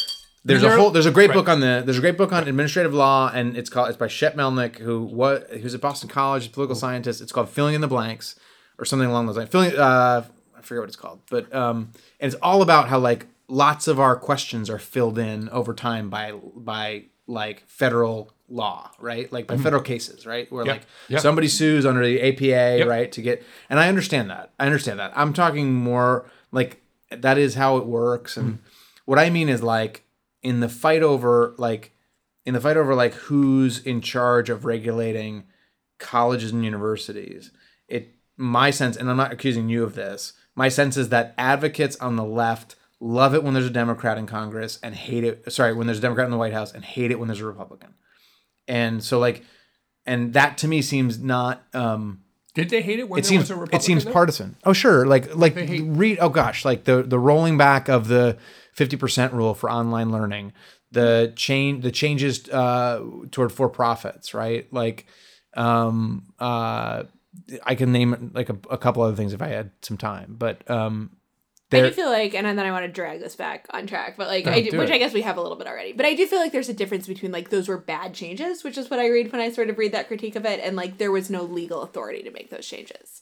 There's There- a whole there's a great right. book on the there's a great book on administrative law and it's called it's by Shep Melnick who what who's at Boston College political scientist it's called filling in the blanks or something along those lines filling uh I forget what it's called but um and it's all about how like lots of our questions are filled in over time by by like federal law right? Like by mm-hmm. federal cases right? Where Yep. like Yep. somebody sues under the APA right to get and I understand that. I understand that. I'm talking more like that is how it works. And mm-hmm. what I mean is like in the fight over like in the fight over like who's in charge of regulating colleges and universities it my sense and i'm not accusing you of this my sense is that advocates on the left love it when there's a democrat in congress and hate it sorry when there's a democrat in the white house and hate it when there's a republican and so like and that to me seems not um Did they hate it when it there seems was a Republican? it seems though? partisan. Oh sure, like like hate- read. Oh gosh, like the the rolling back of the fifty percent rule for online learning, the change the changes uh, toward for profits, right? Like, um, uh, I can name like a, a couple other things if I had some time, but um, I do feel like, and then I want to drag this back on track, but like, No, I do, do which it. I guess we have a little bit already. But I do feel like there's a difference between like those were bad changes, which is what I read when I sort of read that critique of it, and like there was no legal authority to make those changes.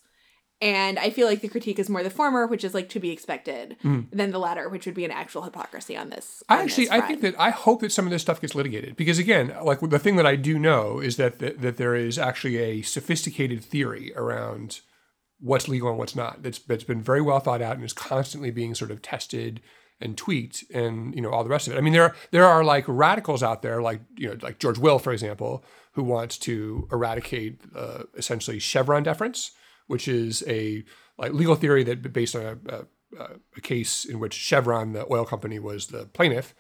And I feel like the critique is more the former, which is like to be expected, mm. than the latter, which would be an actual hypocrisy on this. I on actually, this I think that I hope that some of this stuff gets litigated because again, like the thing that I do know is that that, that there is actually a sophisticated theory around what's legal and what's not. That's that's been very well thought out and is constantly being sort of tested and tweaked and you know all the rest of it. I mean, there are there are like radicals out there, like you know, like George Will, for example, who wants to eradicate uh, essentially Chevron deference, which is a like legal theory that based on a, a, a case in which Chevron, the oil company, was the plaintiff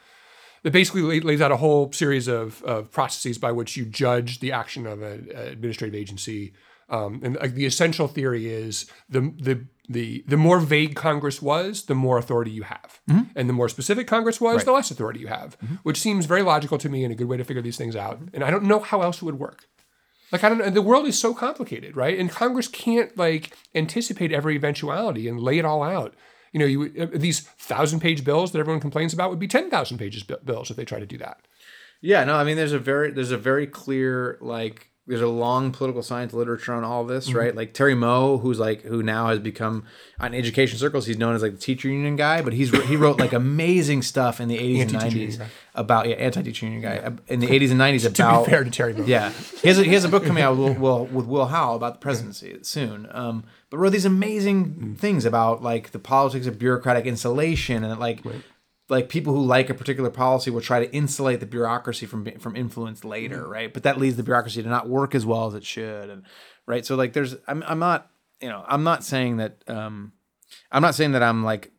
that basically lays out a whole series of, of processes by which you judge the action of an administrative agency. Um, and like the essential theory is the the the the more vague Congress was, the more authority you have, and the more specific Congress was, the less authority you have. Which seems very logical to me and a good way to figure these things out. And I don't know how else it would work. Like I don't know, the world is so complicated, right? And Congress can't like anticipate every eventuality and lay it all out. You know, you uh, these thousand page bills that everyone complains about would be ten thousand pages bi- bills if they try to do that. Yeah, no, I mean, there's a very there's a very clear like there's a long political science literature on all this, Mm-hmm. right? Like Terry Moe, who's like who now has become in education circles, he's known as like the teacher union guy, but he's he wrote like amazing stuff in the 80s and 90s about yeah anti-teacher union guy uh, in the 80s and 90s <laughs> To about be fair to Terry Moe. yeah, he has a, he has a book coming out with Will, with Will Howell about the presidency soon. Um, but wrote these amazing things about like the politics of bureaucratic insulation and like like people who like a particular policy will try to insulate the bureaucracy from from influence later, right? But that leads the bureaucracy to not work as well as it should, and right. So like, there's I'm I'm not you know I'm not saying that um I'm not saying that I'm like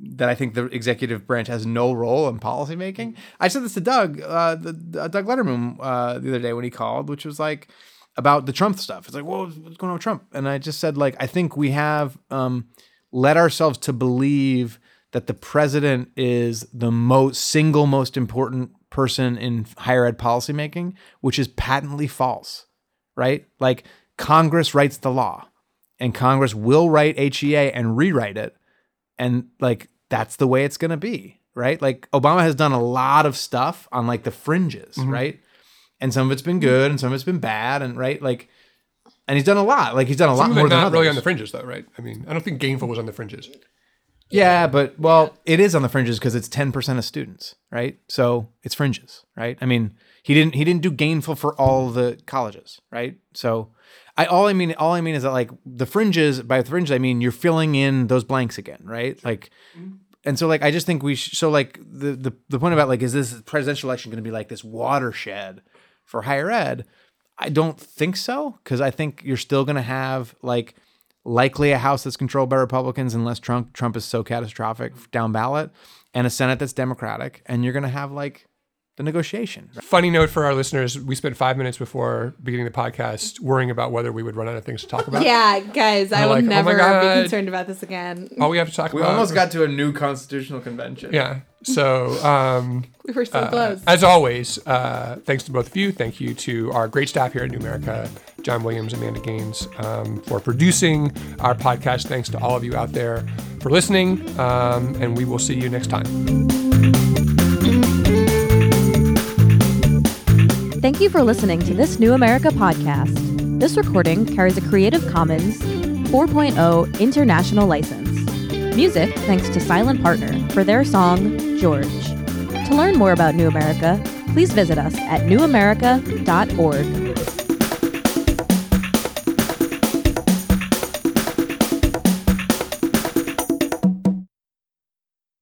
that I think the executive branch has no role in policymaking. I said this to Doug, uh, the, the- Doug Lederman, uh, the other day when he called, which was like about the Trump stuff. It's like, well, what's going on with Trump? And I just said, like, I think we have um, led ourselves to believe that the president is the most single most important person in higher ed policymaking, which is patently false, right? Like Congress writes the law, and Congress will write HEA and rewrite it and like that's the way it's going to be right like obama has done a lot of stuff on like the fringes Mm-hmm. right and some of it's been good and some of it's been bad and right like and he's done a lot like he's done a lot Some of more than not others really on the fringes though, right? I mean, I don't think Gainful was on the fringes. Yeah but well it is on the fringes because it's 10% of students right? So it's fringes right? I mean he didn't he didn't do gainful for all the colleges right? So i all i mean all i mean is that like the fringes by the fringes i mean you're filling in those blanks again right? Like and so like i just think we sh- so like the, the the point about like is this presidential election going to be like this watershed for higher ed? I don't think so because i think you're still going to have like likely a house that's controlled by republicans unless trump trump is so catastrophic down ballot and a senate that's democratic. And you're going to have like the negotiation Funny note for our listeners: we spent five minutes before beginning the podcast worrying about whether we would run out of things to talk about. Yeah, guys, I I'm will like, oh never be concerned about this again. All we have to talk we about. almost got to a new constitutional convention Yeah. So, um, <laughs> We were so close. as always, uh, thanks to both of you. Thank you to our great staff here at New America, John Williams, Amanda Gaines, um, for producing our podcast. Thanks to all of you out there for listening. Um, and we will see you next time. Thank you for listening to this New America podcast. This recording carries a Creative Commons 4.0 international license. Music thanks to Silent Partner for their song, George. To learn more about New America, please visit us at newamerica.org.